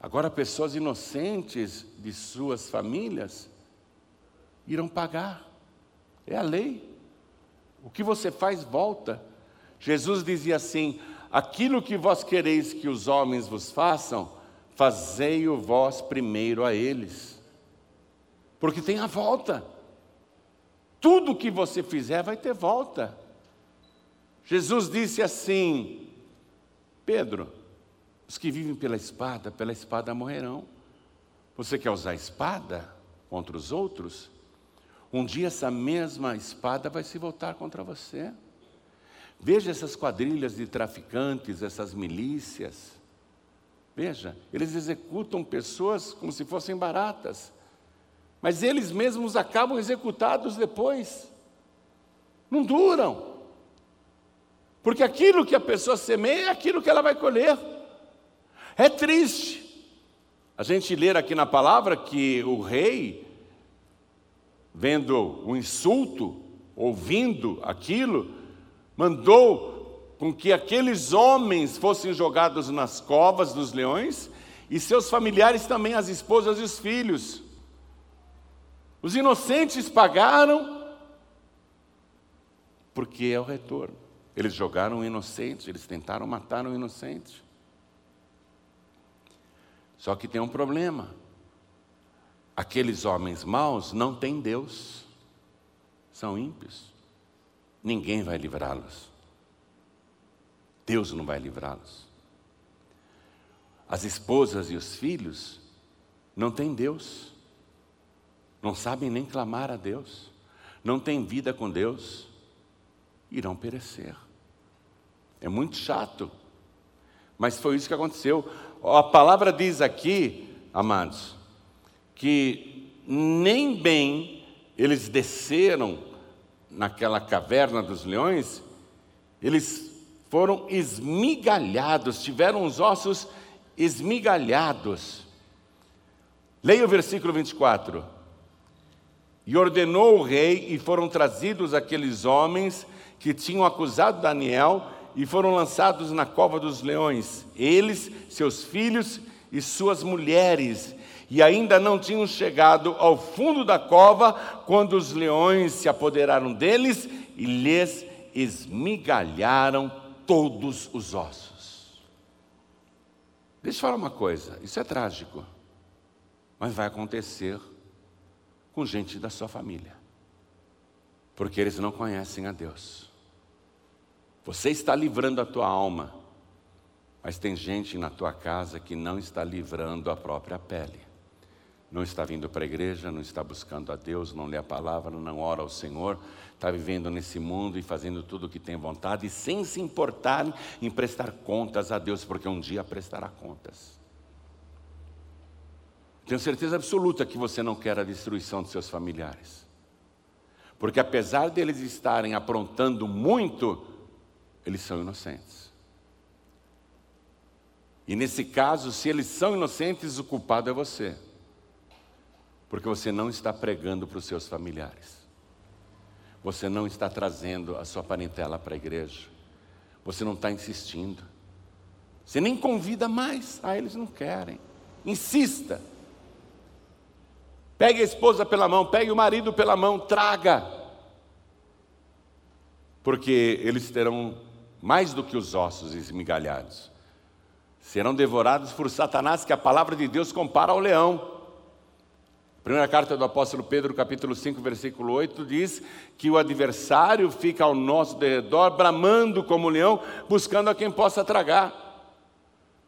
Agora, pessoas inocentes de suas famílias irão pagar. É a lei. O que você faz volta. Jesus dizia assim: Aquilo que vós quereis que os homens vos façam, fazei-o vós primeiro a eles. Porque tem a volta. Tudo que você fizer vai ter volta. Jesus disse assim: Pedro, os que vivem pela espada, pela espada morrerão. Você quer usar a espada contra os outros? Um dia essa mesma espada vai se voltar contra você. Veja essas quadrilhas de traficantes, essas milícias. Veja, eles executam pessoas como se fossem baratas, mas eles mesmos acabam executados depois. Não duram, porque aquilo que a pessoa semeia é aquilo que ela vai colher. É triste. A gente ler aqui na palavra que o rei, vendo o insulto, ouvindo aquilo, mandou com que aqueles homens fossem jogados nas covas dos leões e seus familiares também, as esposas e os filhos. Os inocentes pagaram, porque é o retorno. Eles jogaram o inocente, eles tentaram matar o inocente. Só que tem um problema. Aqueles homens maus não têm Deus, são ímpios. Ninguém vai livrá-los. Deus não vai livrá-los. As esposas e os filhos não têm Deus, não sabem nem clamar a Deus, não têm vida com Deus, irão perecer. É muito chato, mas foi isso que aconteceu. A palavra diz aqui, amados, que nem bem eles desceram naquela caverna dos leões, eles foram esmigalhados, tiveram os ossos esmigalhados. Leia o versículo 24. E ordenou o rei, e foram trazidos aqueles homens que tinham acusado Daniel e foram lançados na cova dos leões, eles, seus filhos e suas mulheres, e ainda não tinham chegado ao fundo da cova quando os leões se apoderaram deles e lhes esmigalharam todos os ossos. Deixa eu falar uma coisa: isso é trágico, mas vai acontecer com gente da sua família. Porque eles não conhecem a Deus. Você está livrando a tua alma, mas tem gente na tua casa que não está livrando a própria pele. Não está vindo para a igreja, não está buscando a Deus, não lê a palavra, não ora ao Senhor, está vivendo nesse mundo e fazendo tudo o que tem vontade, sem se importar em prestar contas a Deus, porque um dia prestará contas. Tenho certeza absoluta que você não quer a destruição de seus familiares. Porque apesar deles estarem aprontando muito, eles são inocentes. E nesse caso, se eles são inocentes, o culpado é você. Porque você não está pregando para os seus familiares. Você não está trazendo a sua parentela para a igreja. Você não está insistindo. Você nem convida mais. Ah, eles não querem. Insista. Pegue a esposa pela mão, pegue o marido pela mão, traga. Porque eles terão mais do que os ossos esmigalhados. Serão devorados por Satanás, que a palavra de Deus compara ao leão. Primeira carta do apóstolo Pedro, capítulo 5, versículo 8, diz que o adversário fica ao nosso redor, bramando como leão, buscando a quem possa tragar.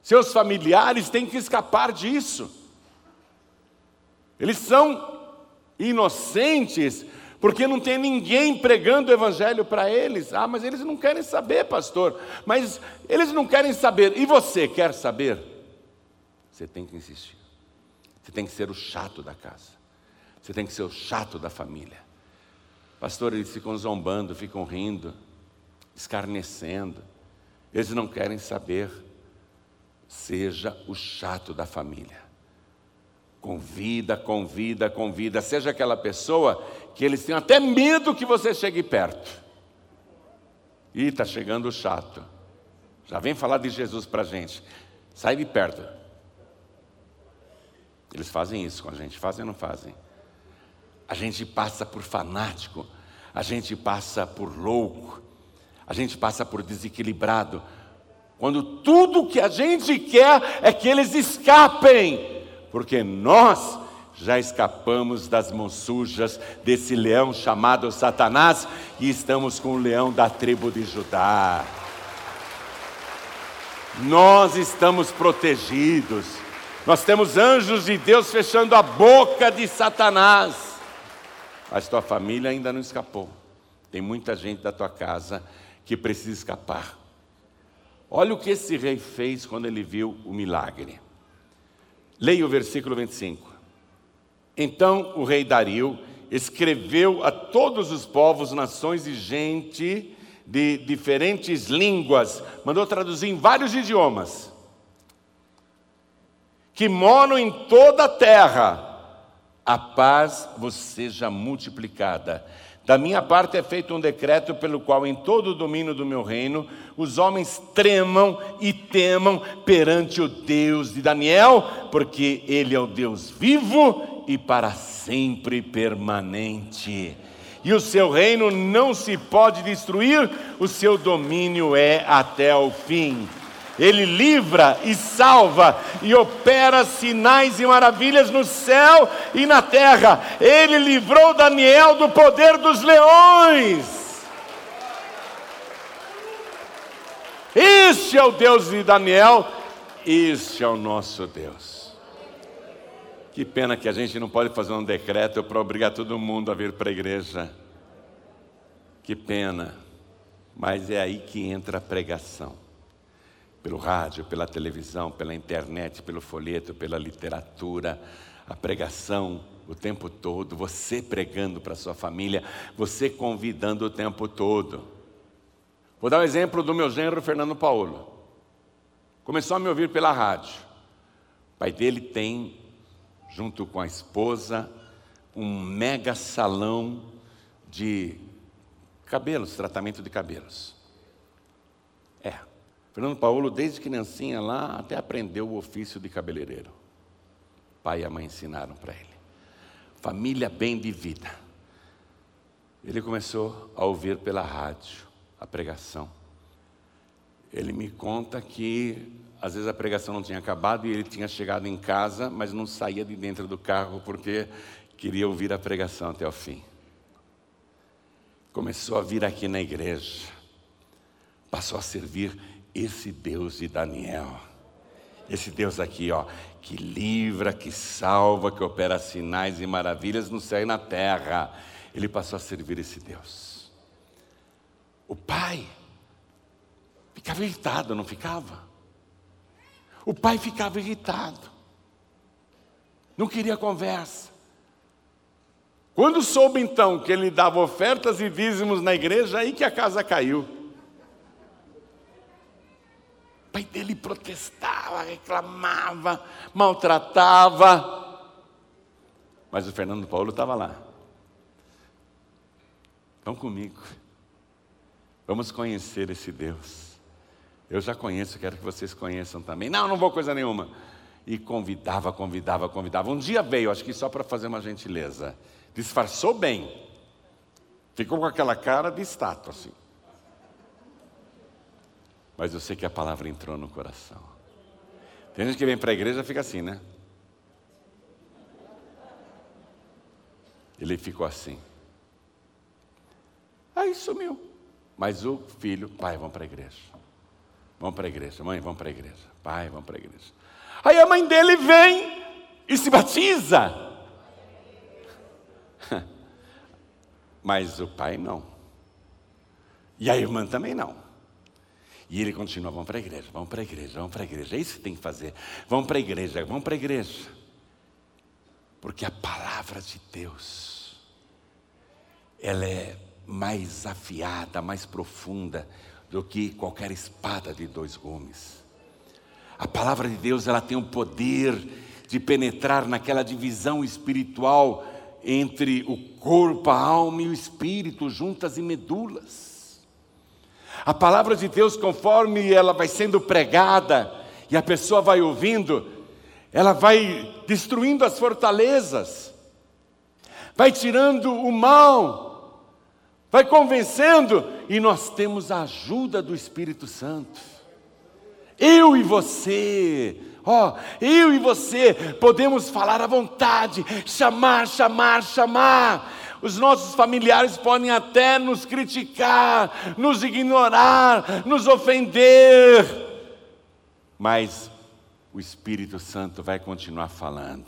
Seus familiares têm que escapar disso. Eles são inocentes, porque não tem ninguém pregando o evangelho para eles. Ah, mas eles não querem saber, pastor. Mas eles não querem saber. E você quer saber? Você tem que insistir. Você tem que ser o chato da casa. Você tem que ser o chato da família. Pastor, eles ficam zombando, ficam rindo, escarnecendo. Eles não querem saber. Seja o chato da família. Convida, convida, convida. Seja aquela pessoa que eles tenham até medo que você chegue perto. E está chegando o chato. Já vem falar de Jesus para a gente. Sai de perto. Eles fazem isso com a gente, fazem ou não fazem? A gente passa por fanático, a gente passa por louco, a gente passa por desequilibrado. Quando tudo que a gente quer é que eles escapem, porque nós já escapamos das mãos sujas desse leão chamado Satanás e estamos com o leão da tribo de Judá. Nós estamos protegidos, nós temos anjos de Deus fechando a boca de Satanás, mas tua família ainda não escapou. Tem muita gente da tua casa que precisa escapar. Olha o que esse rei fez quando ele viu o milagre. Leia o versículo 25. Então o rei Dario escreveu a todos os povos, nações e gente de diferentes línguas, mandou traduzir em vários idiomas, que moram em toda a terra, a paz vos seja multiplicada. Da minha parte é feito um decreto pelo qual, em todo o domínio do meu reino, os homens tremam e temam perante o Deus de Daniel, porque Ele é o Deus vivo e para sempre permanente. E o seu reino não se pode destruir, o seu domínio é até o fim. Ele livra e salva e opera sinais e maravilhas no céu e na terra. Ele livrou Daniel do poder dos leões. Este é o Deus de Daniel, este é o nosso Deus. Que pena que a gente não pode fazer um decreto para obrigar todo mundo a vir para a igreja. Que pena. Mas é aí que entra a pregação pelo rádio, pela televisão, pela internet, pelo folheto, pela literatura, a pregação o tempo todo, você pregando para sua família, você convidando o tempo todo. Vou dar um exemplo do meu genro Fernando Paulo. Começou a me ouvir pela rádio. O pai dele tem, junto com a esposa, um mega salão de cabelos, tratamento de cabelos. Fernando Paulo, desde criancinha lá, até aprendeu o ofício de cabeleireiro. Pai e a mãe ensinaram para ele. Família bem de vida. Ele começou a ouvir pela rádio a pregação. Ele me conta que às vezes a pregação não tinha acabado e ele tinha chegado em casa, mas não saía de dentro do carro porque queria ouvir a pregação até o fim. começou a vir aqui na igreja, passou a servir esse Deus de Daniel. Esse Deus aqui, ó, que livra, que salva, que opera sinais e maravilhas no céu e na terra. Ele passou a servir esse Deus. O pai ficava irritado, não ficava? O pai ficava irritado, não queria conversa. Quando soube então que ele dava ofertas e dízimos na igreja, aí que a casa caiu. O pai dele protestava, reclamava, maltratava. Mas o Fernando Paulo estava lá. Vão comigo. Vamos conhecer esse Deus. Eu já conheço, quero que vocês conheçam também. Não, não vou coisa nenhuma. E convidava, convidava, convidava. Um dia veio, acho que só para fazer uma gentileza. Disfarçou bem. Ficou com aquela cara de estátua, assim. Mas eu sei que a palavra entrou no coração. Tem gente que vem para a igreja e fica assim, né? Ele ficou assim. Aí sumiu. Mas o filho, pai, vamos para a igreja. Vamos para a igreja. Mãe, vamos para a igreja. Pai, vamos para a igreja. Aí a mãe dele vem e se batiza. Mas o pai não. E a irmã também não. E ele continua: vamos para a igreja, vamos para a igreja, vamos para a igreja. É isso que tem que fazer. Vamos para a igreja, vamos para a igreja. Porque a palavra de Deus, ela é mais afiada, mais profunda do que qualquer espada de dois gumes. A palavra de Deus, ela tem o poder de penetrar naquela divisão espiritual entre o corpo, a alma e o espírito, juntas e medulas. A palavra de Deus, conforme ela vai sendo pregada e a pessoa vai ouvindo, ela vai destruindo as fortalezas, vai tirando o mal, vai convencendo, e nós temos a ajuda do Espírito Santo. Eu e você, ó, oh, eu e você podemos falar à vontade, chamar, chamar, chamar. Os nossos familiares podem até nos criticar, nos ignorar, nos ofender, mas o Espírito Santo vai continuar falando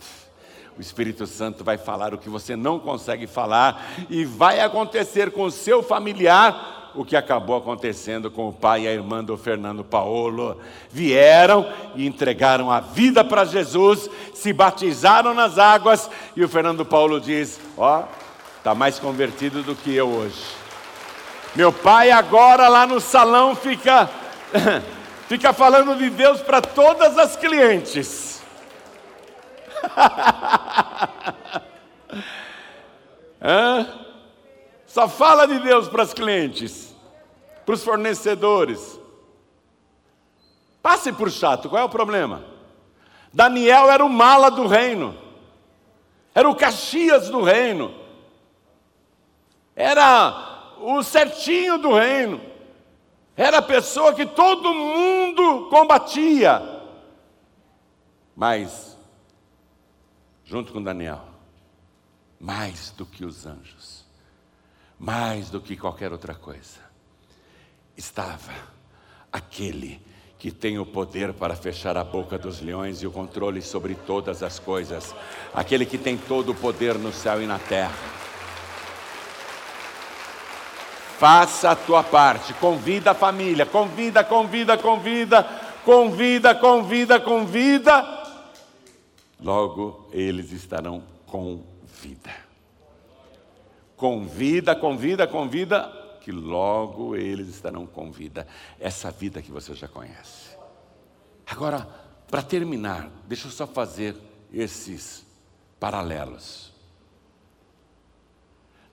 o Espírito Santo vai falar o que você não consegue falar, e vai acontecer com o seu familiar o que acabou acontecendo com o pai e a irmã do Fernando Paulo. Vieram e entregaram a vida para Jesus, se batizaram nas águas, e o Fernando Paulo diz: Ó, está mais convertido do que eu hoje. Meu pai agora lá no salão fica, fica falando de Deus para todas as clientes. Só fala de Deus para os clientes, para os fornecedores. Passe por chato, qual é o problema? Daniel era o mala do reino, era o Caxias do reino, era o certinho do reino, era a pessoa que todo mundo combatia. Mas junto com Daniel, mais do que os anjos, mais do que qualquer outra coisa, estava aquele que tem o poder para fechar a boca dos leões e o controle sobre todas as coisas, aquele que tem todo o poder no céu e na terra. Faça a tua parte, convida a família, convida, convida, convida, convida, convida, convida logo eles estarão com vida. Convida, convida, convida, que logo eles estarão com vida. Essa vida que você já conhece. Agora, para terminar, deixa eu só fazer esses paralelos.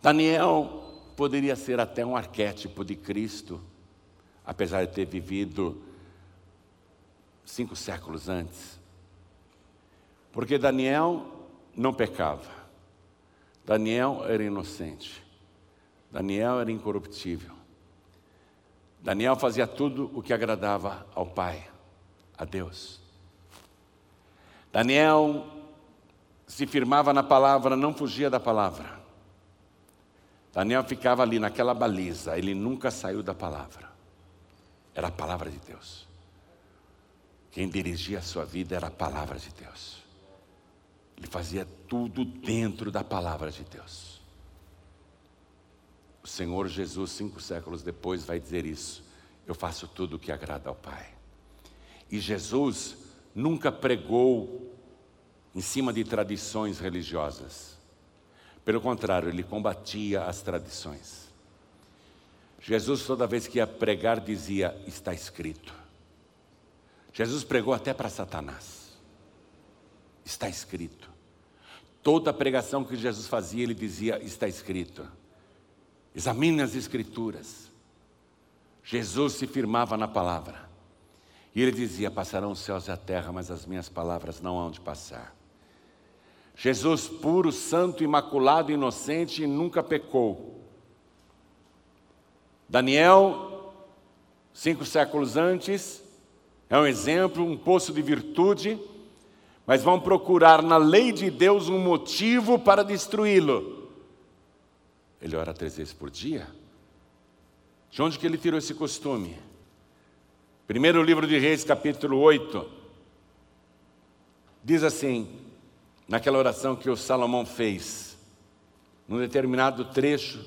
Daniel poderia ser até um arquétipo de Cristo, apesar de ter vivido cinco séculos antes. Porque Daniel não pecava. Daniel era inocente. Daniel era incorruptível. Daniel fazia tudo o que agradava ao Pai, a Deus. Daniel se firmava na palavra, não fugia da palavra. Daniel ficava ali naquela baliza, ele nunca saiu da palavra. Era a palavra de Deus. Quem dirigia a sua vida era a palavra de Deus. Ele fazia tudo dentro da palavra de Deus. O Senhor Jesus, cinco séculos depois, vai dizer isso. Eu faço tudo o que agrada ao Pai. E Jesus nunca pregou em cima de tradições religiosas. Pelo contrário, ele combatia as tradições. Jesus, toda vez que ia pregar, dizia: Está escrito. Jesus pregou até para Satanás. Está escrito. Toda pregação que Jesus fazia, ele dizia: Está escrito. Examine as Escrituras. Jesus se firmava na palavra. E ele dizia: Passarão os céus e a terra, mas as minhas palavras não hão de passar. Jesus, puro, santo, imaculado, inocente, nunca pecou. Daniel, cinco séculos antes, é um exemplo, um poço de virtude, mas vão procurar na lei de Deus um motivo para destruí-lo. Ele ora três vezes por dia? De onde que ele tirou esse costume? Primeiro livro de Reis, capítulo 8, diz assim: naquela oração que o Salomão fez. Num determinado trecho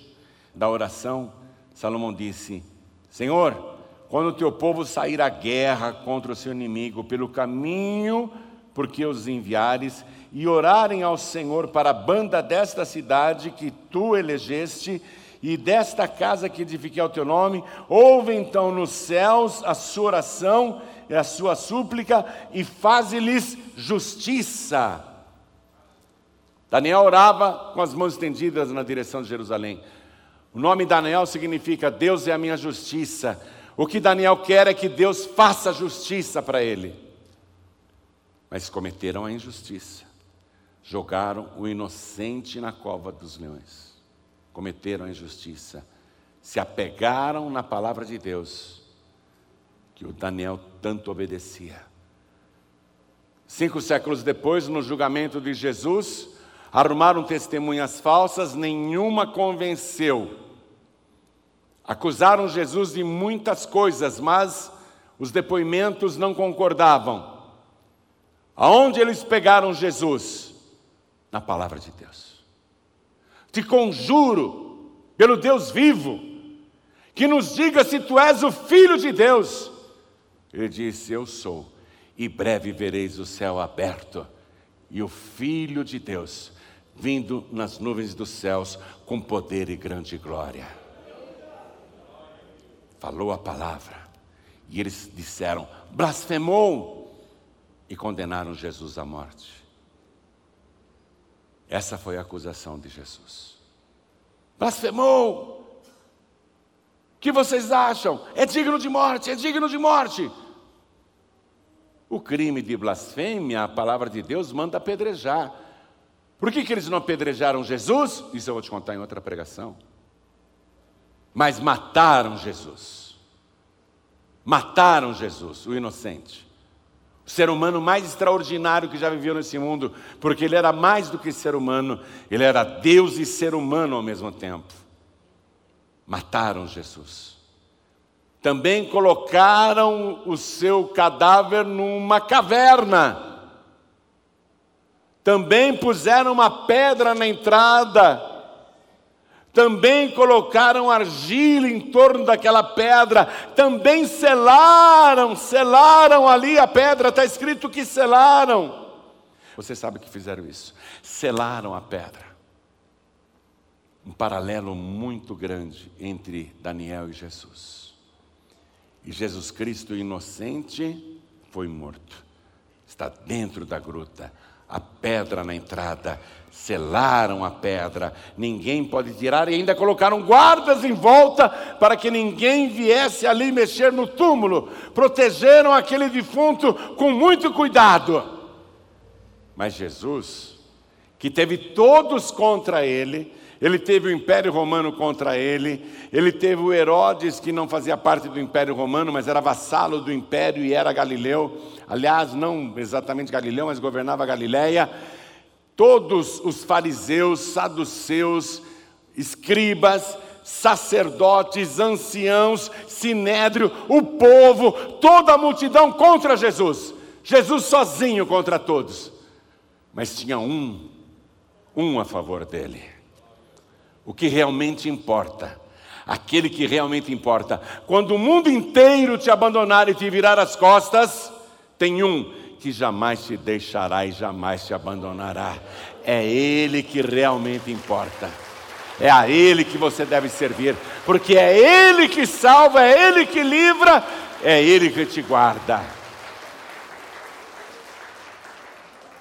da oração, Salomão disse: Senhor, quando o teu povo sair à guerra contra o seu inimigo pelo caminho por que os enviares, e orarem ao Senhor para a banda desta cidade que tu elegeste, e desta casa que edifiquei ao teu nome, ouve então nos céus a sua oração e a sua súplica, e faze-lhes justiça Daniel orava com as mãos estendidas na direção de Jerusalém. O nome Daniel significa Deus é a minha justiça. O que Daniel quer é que Deus faça justiça para ele. Mas cometeram a injustiça. Jogaram o inocente na cova dos leões. Cometeram a injustiça. Se apegaram na palavra de Deus, que o Daniel tanto obedecia. Cinco séculos depois, no julgamento de Jesus, Arrumaram testemunhas falsas, nenhuma convenceu. Acusaram Jesus de muitas coisas, mas os depoimentos não concordavam. Aonde eles pegaram Jesus? Na palavra de Deus. Te conjuro, pelo Deus vivo, que nos diga se tu és o filho de Deus. Ele disse: Eu sou, e breve vereis o céu aberto e o Filho de Deus vindo nas nuvens dos céus com poder e grande glória. Falou a palavra e eles disseram: blasfemou e condenaram Jesus à morte. Essa foi a acusação de Jesus. Blasfemou! O que vocês acham? É digno de morte, é digno de morte. O crime de blasfêmia, a palavra de Deus manda apedrejar. Por que, que eles não apedrejaram Jesus? Isso eu vou te contar em outra pregação. Mas mataram Jesus. Mataram Jesus, o inocente. O ser humano mais extraordinário que já viveu nesse mundo, porque ele era mais do que ser humano, ele era Deus e ser humano ao mesmo tempo. Mataram Jesus. Também colocaram o seu cadáver numa caverna também puseram uma pedra na entrada, também colocaram argila em torno daquela pedra, também selaram, selaram ali a pedra, está escrito que selaram. Você sabe que fizeram isso? Selaram a pedra. Um paralelo muito grande entre Daniel e Jesus. E Jesus Cristo, inocente, foi morto. Está dentro da gruta a pedra na entrada, selaram a pedra, ninguém pode tirar, e ainda colocaram guardas em volta para que ninguém viesse ali mexer no túmulo, protegeram aquele defunto com muito cuidado. Mas Jesus, que teve todos contra ele, ele teve o Império Romano contra ele, ele teve o Herodes, que não fazia parte do Império Romano, mas era vassalo do Império e era Galileu. Aliás, não exatamente Galileu, mas governava Galiléia. Todos os fariseus, saduceus escribas, sacerdotes, anciãos, sinédrio, o povo, toda a multidão contra Jesus. Jesus sozinho contra todos. Mas tinha um, um a favor dele. O que realmente importa, aquele que realmente importa. Quando o mundo inteiro te abandonar e te virar as costas, tem um que jamais te deixará e jamais te abandonará. É Ele que realmente importa. É a Ele que você deve servir, porque é Ele que salva, é Ele que livra, é Ele que te guarda.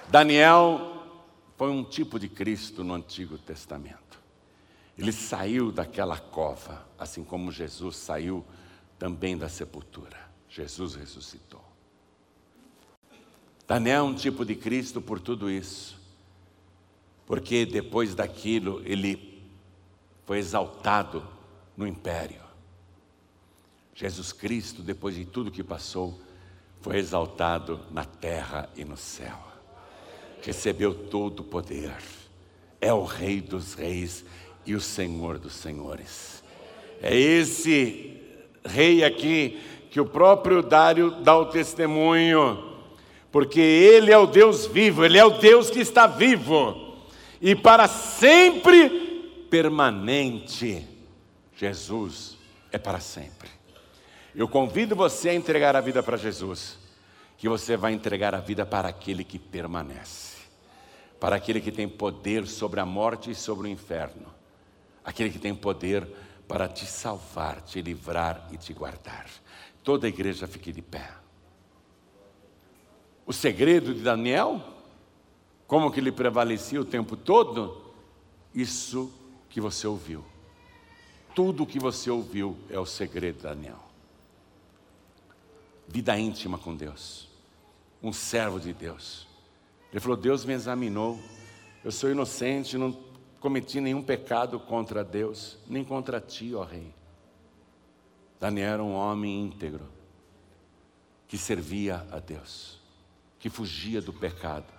Daniel foi um tipo de Cristo no Antigo Testamento. Ele saiu daquela cova, assim como Jesus saiu também da sepultura. Jesus ressuscitou. Daniel é um tipo de Cristo por tudo isso, porque depois daquilo ele foi exaltado no império. Jesus Cristo, depois de tudo que passou, foi exaltado na terra e no céu. Recebeu todo o poder, é o Rei dos Reis e o Senhor dos Senhores. É esse rei aqui que o próprio Dário dá o testemunho, porque ele é o Deus vivo, ele é o Deus que está vivo e para sempre permanente. Jesus é para sempre. Eu convido você a entregar a vida para Jesus, que você vai entregar a vida para aquele que permanece, para aquele que tem poder sobre a morte e sobre o inferno, aquele que tem poder para te salvar, te livrar e te guardar. Toda a igreja fique de pé. O segredo de Daniel, como que ele prevalecia o tempo todo, isso que você ouviu. Tudo o que você ouviu é o segredo, Daniel. Vida íntima com Deus. Um servo de Deus. Ele falou: Deus me examinou. Eu sou inocente, não cometi nenhum pecado contra Deus, nem contra ti, ó Rei. Daniel era um homem íntegro, que servia a Deus, que fugia do pecado,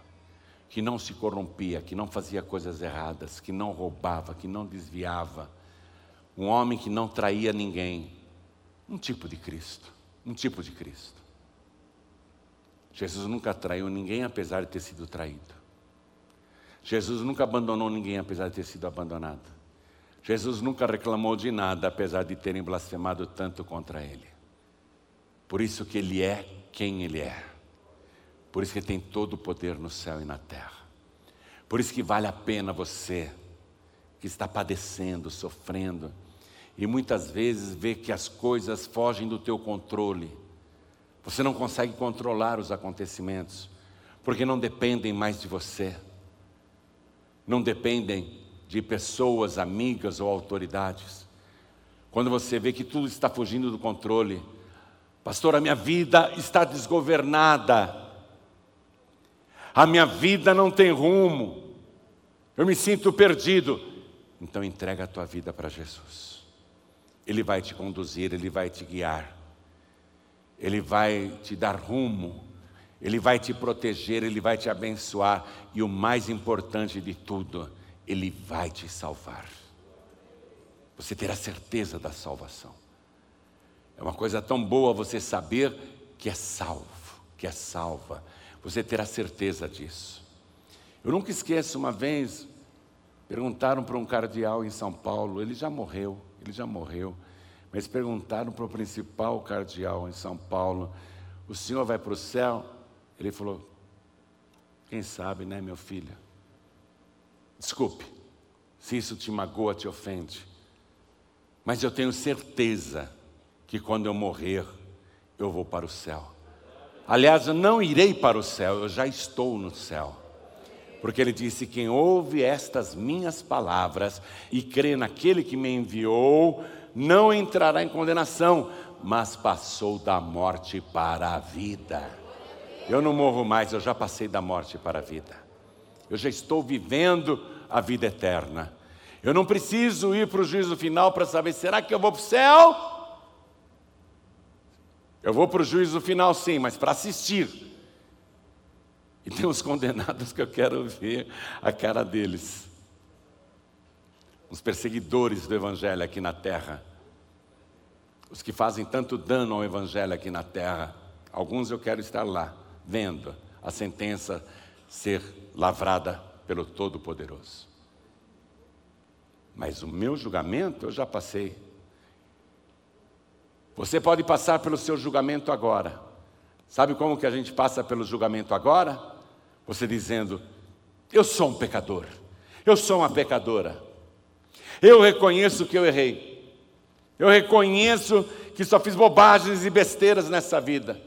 que não se corrompia, que não fazia coisas erradas, que não roubava, que não desviava. Um homem que não traía ninguém. Um tipo de Cristo. Um tipo de Cristo. Jesus nunca traiu ninguém apesar de ter sido traído. Jesus nunca abandonou ninguém apesar de ter sido abandonado. Jesus nunca reclamou de nada apesar de terem blasfemado tanto contra ele. Por isso que ele é quem ele é. Por isso que Ele tem todo o poder no céu e na terra. Por isso que vale a pena você, que está padecendo, sofrendo, e muitas vezes vê que as coisas fogem do teu controle. Você não consegue controlar os acontecimentos, porque não dependem mais de você. Não dependem de pessoas, amigas ou autoridades. Quando você vê que tudo está fugindo do controle, pastor, a minha vida está desgovernada a minha vida não tem rumo, eu me sinto perdido. Então entrega a tua vida para Jesus. Ele vai te conduzir, ele vai te guiar. Ele vai te dar rumo, ele vai te proteger, ele vai te abençoar e o mais importante de tudo, ele vai te salvar. Você terá certeza da salvação. É uma coisa tão boa você saber que é salvo, que é salva você terá certeza disso. Eu nunca esqueço uma vez, perguntaram para um cardeal em São Paulo, ele já morreu, ele já morreu, mas perguntaram para o principal cardeal em São Paulo: o senhor vai para o céu? Ele falou: quem sabe, né, meu filho? Desculpe, se isso te magoa, te ofende, mas eu tenho certeza que quando eu morrer, eu vou para o céu. Aliás, eu não irei para o céu, eu já estou no céu. Porque ele disse: Quem ouve estas minhas palavras e crê naquele que me enviou, não entrará em condenação, mas passou da morte para a vida. Eu não morro mais, eu já passei da morte para a vida. Eu já estou vivendo a vida eterna. Eu não preciso ir para o juízo final para saber: será que eu vou para o céu? Eu vou para o juízo final, sim, mas para assistir. E tem uns condenados que eu quero ver a cara deles. os perseguidores do Evangelho aqui na terra, os que fazem tanto dano ao Evangelho aqui na terra. Alguns eu quero estar lá, vendo a sentença ser lavrada pelo Todo-Poderoso. Mas o meu julgamento eu já passei. Você pode passar pelo seu julgamento agora. Sabe como que a gente passa pelo julgamento agora? Você dizendo: Eu sou um pecador. Eu sou uma pecadora. Eu reconheço que eu errei. Eu reconheço que só fiz bobagens e besteiras nessa vida.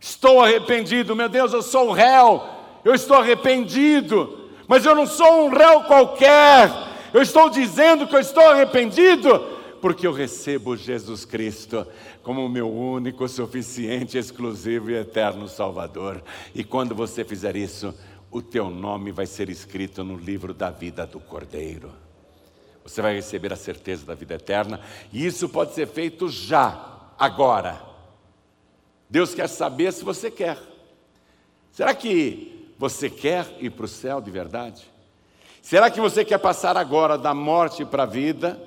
Estou arrependido, meu Deus, eu sou um réu. Eu estou arrependido, mas eu não sou um réu qualquer. Eu estou dizendo que eu estou arrependido porque eu recebo Jesus Cristo como meu único, suficiente, exclusivo e eterno Salvador. E quando você fizer isso, o teu nome vai ser escrito no livro da vida do Cordeiro. Você vai receber a certeza da vida eterna, e isso pode ser feito já, agora. Deus quer saber se você quer. Será que você quer ir para o céu de verdade? Será que você quer passar agora da morte para a vida?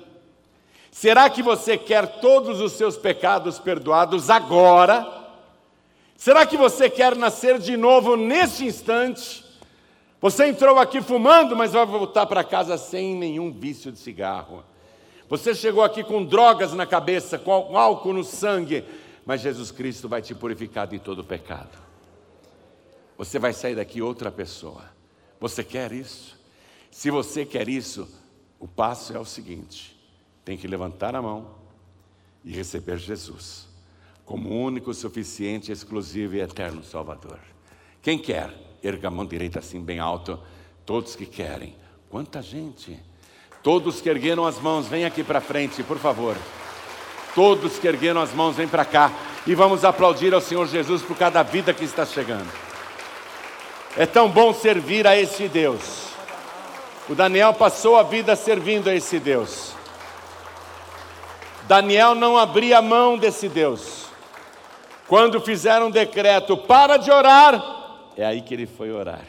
Será que você quer todos os seus pecados perdoados agora? Será que você quer nascer de novo neste instante? Você entrou aqui fumando, mas vai voltar para casa sem nenhum vício de cigarro. Você chegou aqui com drogas na cabeça, com álcool no sangue, mas Jesus Cristo vai te purificar de todo pecado. Você vai sair daqui outra pessoa. Você quer isso? Se você quer isso, o passo é o seguinte: tem que levantar a mão e receber Jesus como único, suficiente, exclusivo e eterno Salvador. Quem quer? Erga a mão direita assim bem alto. Todos que querem. Quanta gente! Todos que ergueram as mãos, vem aqui para frente, por favor. Todos que ergueram as mãos, vem para cá. E vamos aplaudir ao Senhor Jesus por cada vida que está chegando. É tão bom servir a esse Deus. O Daniel passou a vida servindo a esse Deus. Daniel não abria mão desse Deus. Quando fizeram um decreto para de orar, é aí que ele foi orar.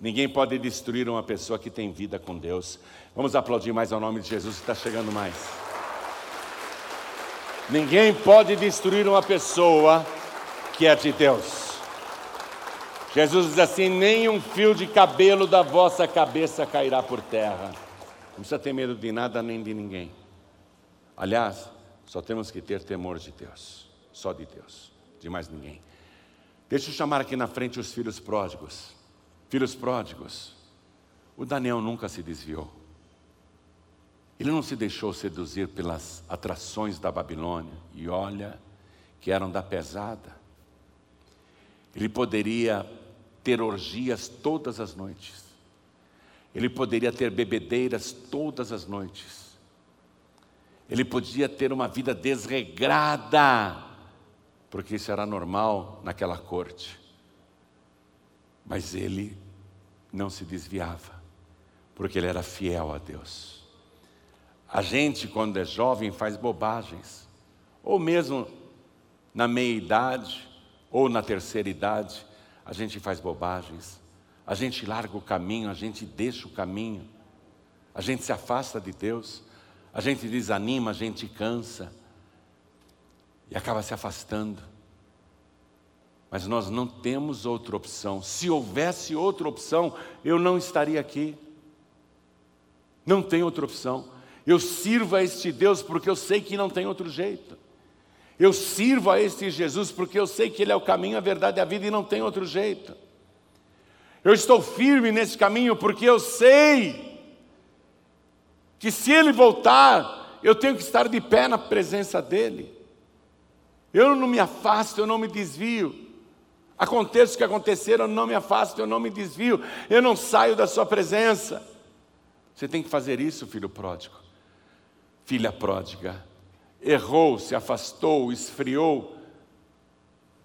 Ninguém pode destruir uma pessoa que tem vida com Deus. Vamos aplaudir mais ao nome de Jesus que está chegando mais. Ninguém pode destruir uma pessoa que é de Deus. Jesus diz assim: nem um fio de cabelo da vossa cabeça cairá por terra. Não precisa ter medo de nada nem de ninguém. Aliás, só temos que ter temor de Deus, só de Deus, de mais ninguém. Deixa eu chamar aqui na frente os filhos pródigos. Filhos pródigos. O Daniel nunca se desviou. Ele não se deixou seduzir pelas atrações da Babilônia, e olha que eram da pesada. Ele poderia ter orgias todas as noites. Ele poderia ter bebedeiras todas as noites. Ele podia ter uma vida desregrada, porque isso era normal naquela corte. Mas ele não se desviava, porque ele era fiel a Deus. A gente, quando é jovem, faz bobagens, ou mesmo na meia-idade, ou na terceira idade, a gente faz bobagens, a gente larga o caminho, a gente deixa o caminho, a gente se afasta de Deus, a gente desanima, a gente cansa e acaba se afastando. Mas nós não temos outra opção. Se houvesse outra opção, eu não estaria aqui. Não tem outra opção. Eu sirvo a este Deus porque eu sei que não tem outro jeito. Eu sirvo a este Jesus porque eu sei que Ele é o caminho, a verdade e a vida e não tem outro jeito. Eu estou firme nesse caminho porque eu sei que se Ele voltar, eu tenho que estar de pé na presença dEle. Eu não me afasto, eu não me desvio. Aconteça o que acontecer, eu não me afasto, eu não me desvio, eu não saio da Sua presença. Você tem que fazer isso, filho pródigo, filha pródiga errou, se afastou, esfriou,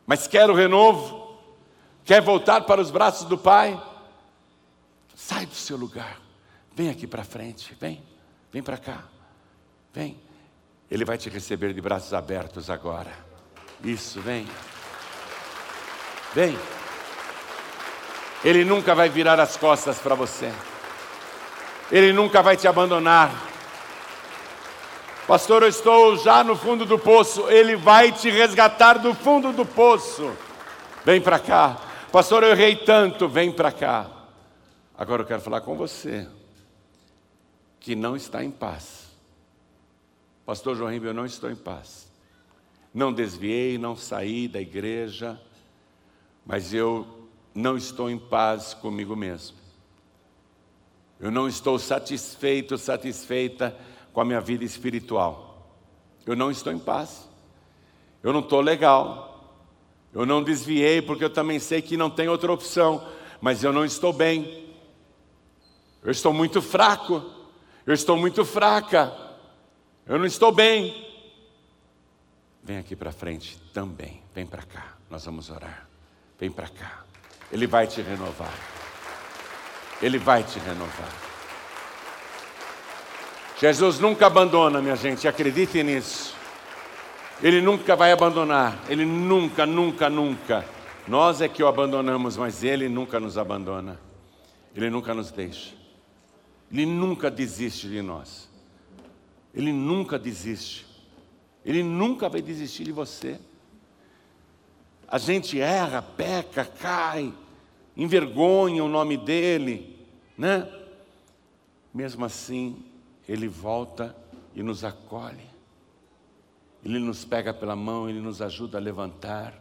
mas quer o renovo, quer voltar para os braços do Pai, sai do seu lugar, vem aqui para frente, vem, vem para cá, vem. Ele vai te receber de braços abertos agora. Isso, vem. Vem. Ele nunca vai virar as costas para você. Ele nunca vai te abandonar. Pastor, eu estou já no fundo do poço. Ele vai te resgatar do fundo do poço. Vem para cá. Pastor, eu errei tanto. Vem para cá. Agora eu quero falar com você que não está em paz. Pastor João eu não estou em paz. Não desviei, não saí da igreja, mas eu não estou em paz comigo mesmo. Eu não estou satisfeito, satisfeita com a minha vida espiritual. Eu não estou em paz. Eu não estou legal. Eu não desviei porque eu também sei que não tem outra opção, mas eu não estou bem. Eu estou muito fraco. Eu estou muito fraca. Eu não estou bem. Vem aqui para frente também. Vem para cá. Nós vamos orar. Vem para cá. Ele vai te renovar. Ele vai te renovar. Jesus nunca abandona, minha gente, acredite nisso. Ele nunca vai abandonar, ele nunca, nunca, nunca. Nós é que o abandonamos, mas ele nunca nos abandona. Ele nunca nos deixa. Ele nunca desiste de nós. Ele nunca desiste. Ele nunca vai desistir de você. A gente erra, peca, cai, envergonha o nome dele, né? Mesmo assim, ele volta e nos acolhe. Ele nos pega pela mão, Ele nos ajuda a levantar.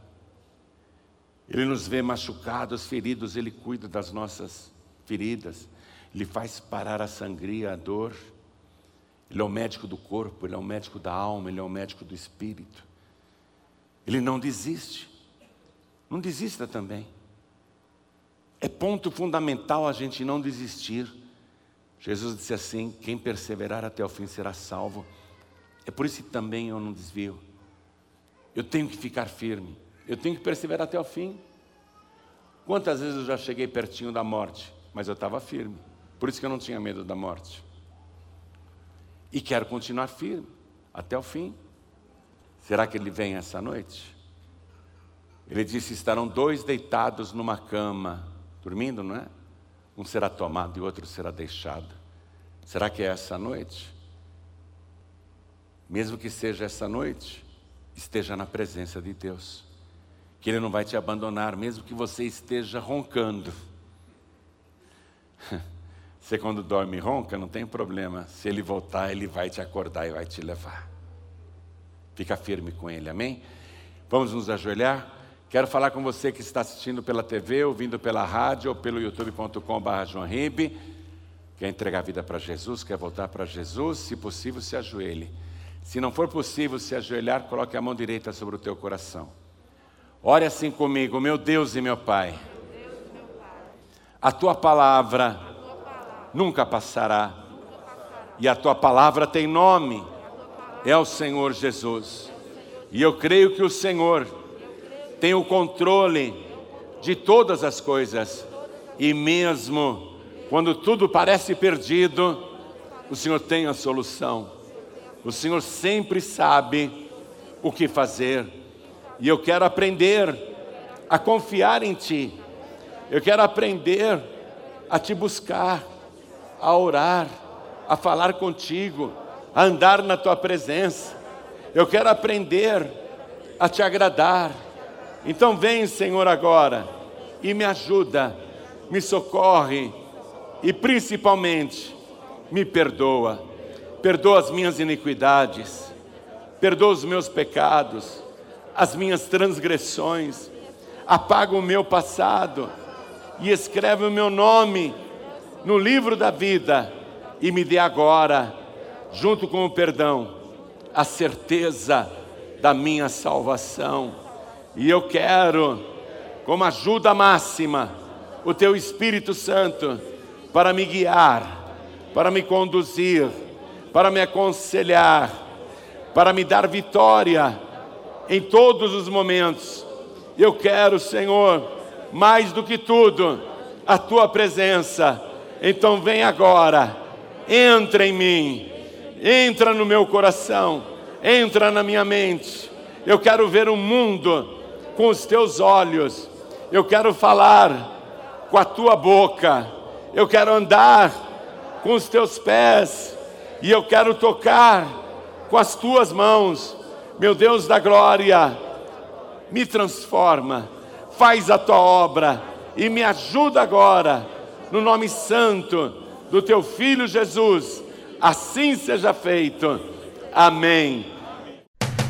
Ele nos vê machucados, feridos, Ele cuida das nossas feridas. Ele faz parar a sangria, a dor. Ele é o médico do corpo, Ele é o médico da alma, Ele é o médico do espírito. Ele não desiste. Não desista também. É ponto fundamental a gente não desistir. Jesus disse assim: quem perseverar até o fim será salvo. É por isso que também eu não desvio. Eu tenho que ficar firme. Eu tenho que perseverar até o fim. Quantas vezes eu já cheguei pertinho da morte, mas eu estava firme. Por isso que eu não tinha medo da morte. E quero continuar firme até o fim. Será que ele vem essa noite? Ele disse: estarão dois deitados numa cama, dormindo, não é? Um será tomado e outro será deixado. Será que é essa noite? Mesmo que seja essa noite, esteja na presença de Deus. Que Ele não vai te abandonar, mesmo que você esteja roncando. Você, quando dorme ronca, não tem problema. Se Ele voltar, Ele vai te acordar e vai te levar. Fica firme com Ele, amém? Vamos nos ajoelhar? Quero falar com você que está assistindo pela TV, ouvindo pela rádio ou pelo youtube.com.br Quer entregar a vida para Jesus, quer voltar para Jesus, se possível, se ajoelhe. Se não for possível se ajoelhar, coloque a mão direita sobre o teu coração. Ore assim comigo, meu Deus e meu Pai. A tua palavra nunca passará. E a tua palavra tem nome. É o Senhor Jesus. E eu creio que o Senhor tem o controle de todas as coisas. E mesmo quando tudo parece perdido, o Senhor tem a solução. O Senhor sempre sabe o que fazer. E eu quero aprender a confiar em Ti. Eu quero aprender a Te buscar, a orar, a falar contigo, a andar na Tua presença. Eu quero aprender a Te agradar então vem, Senhor, agora e me ajuda, me socorre e principalmente me perdoa. Perdoa as minhas iniquidades, perdoa os meus pecados, as minhas transgressões, apaga o meu passado e escreve o meu nome no livro da vida e me dê agora, junto com o perdão, a certeza da minha salvação e eu quero, como ajuda máxima, o Teu Espírito Santo para me guiar, para me conduzir, para me aconselhar, para me dar vitória em todos os momentos. Eu quero, Senhor, mais do que tudo, a Tua presença. Então vem agora, entra em mim, entra no meu coração, entra na minha mente. Eu quero ver o mundo com os teus olhos, eu quero falar com a tua boca, eu quero andar com os teus pés, e eu quero tocar com as tuas mãos, meu Deus da glória, me transforma, faz a tua obra e me ajuda agora, no nome santo do teu filho Jesus, assim seja feito. Amém.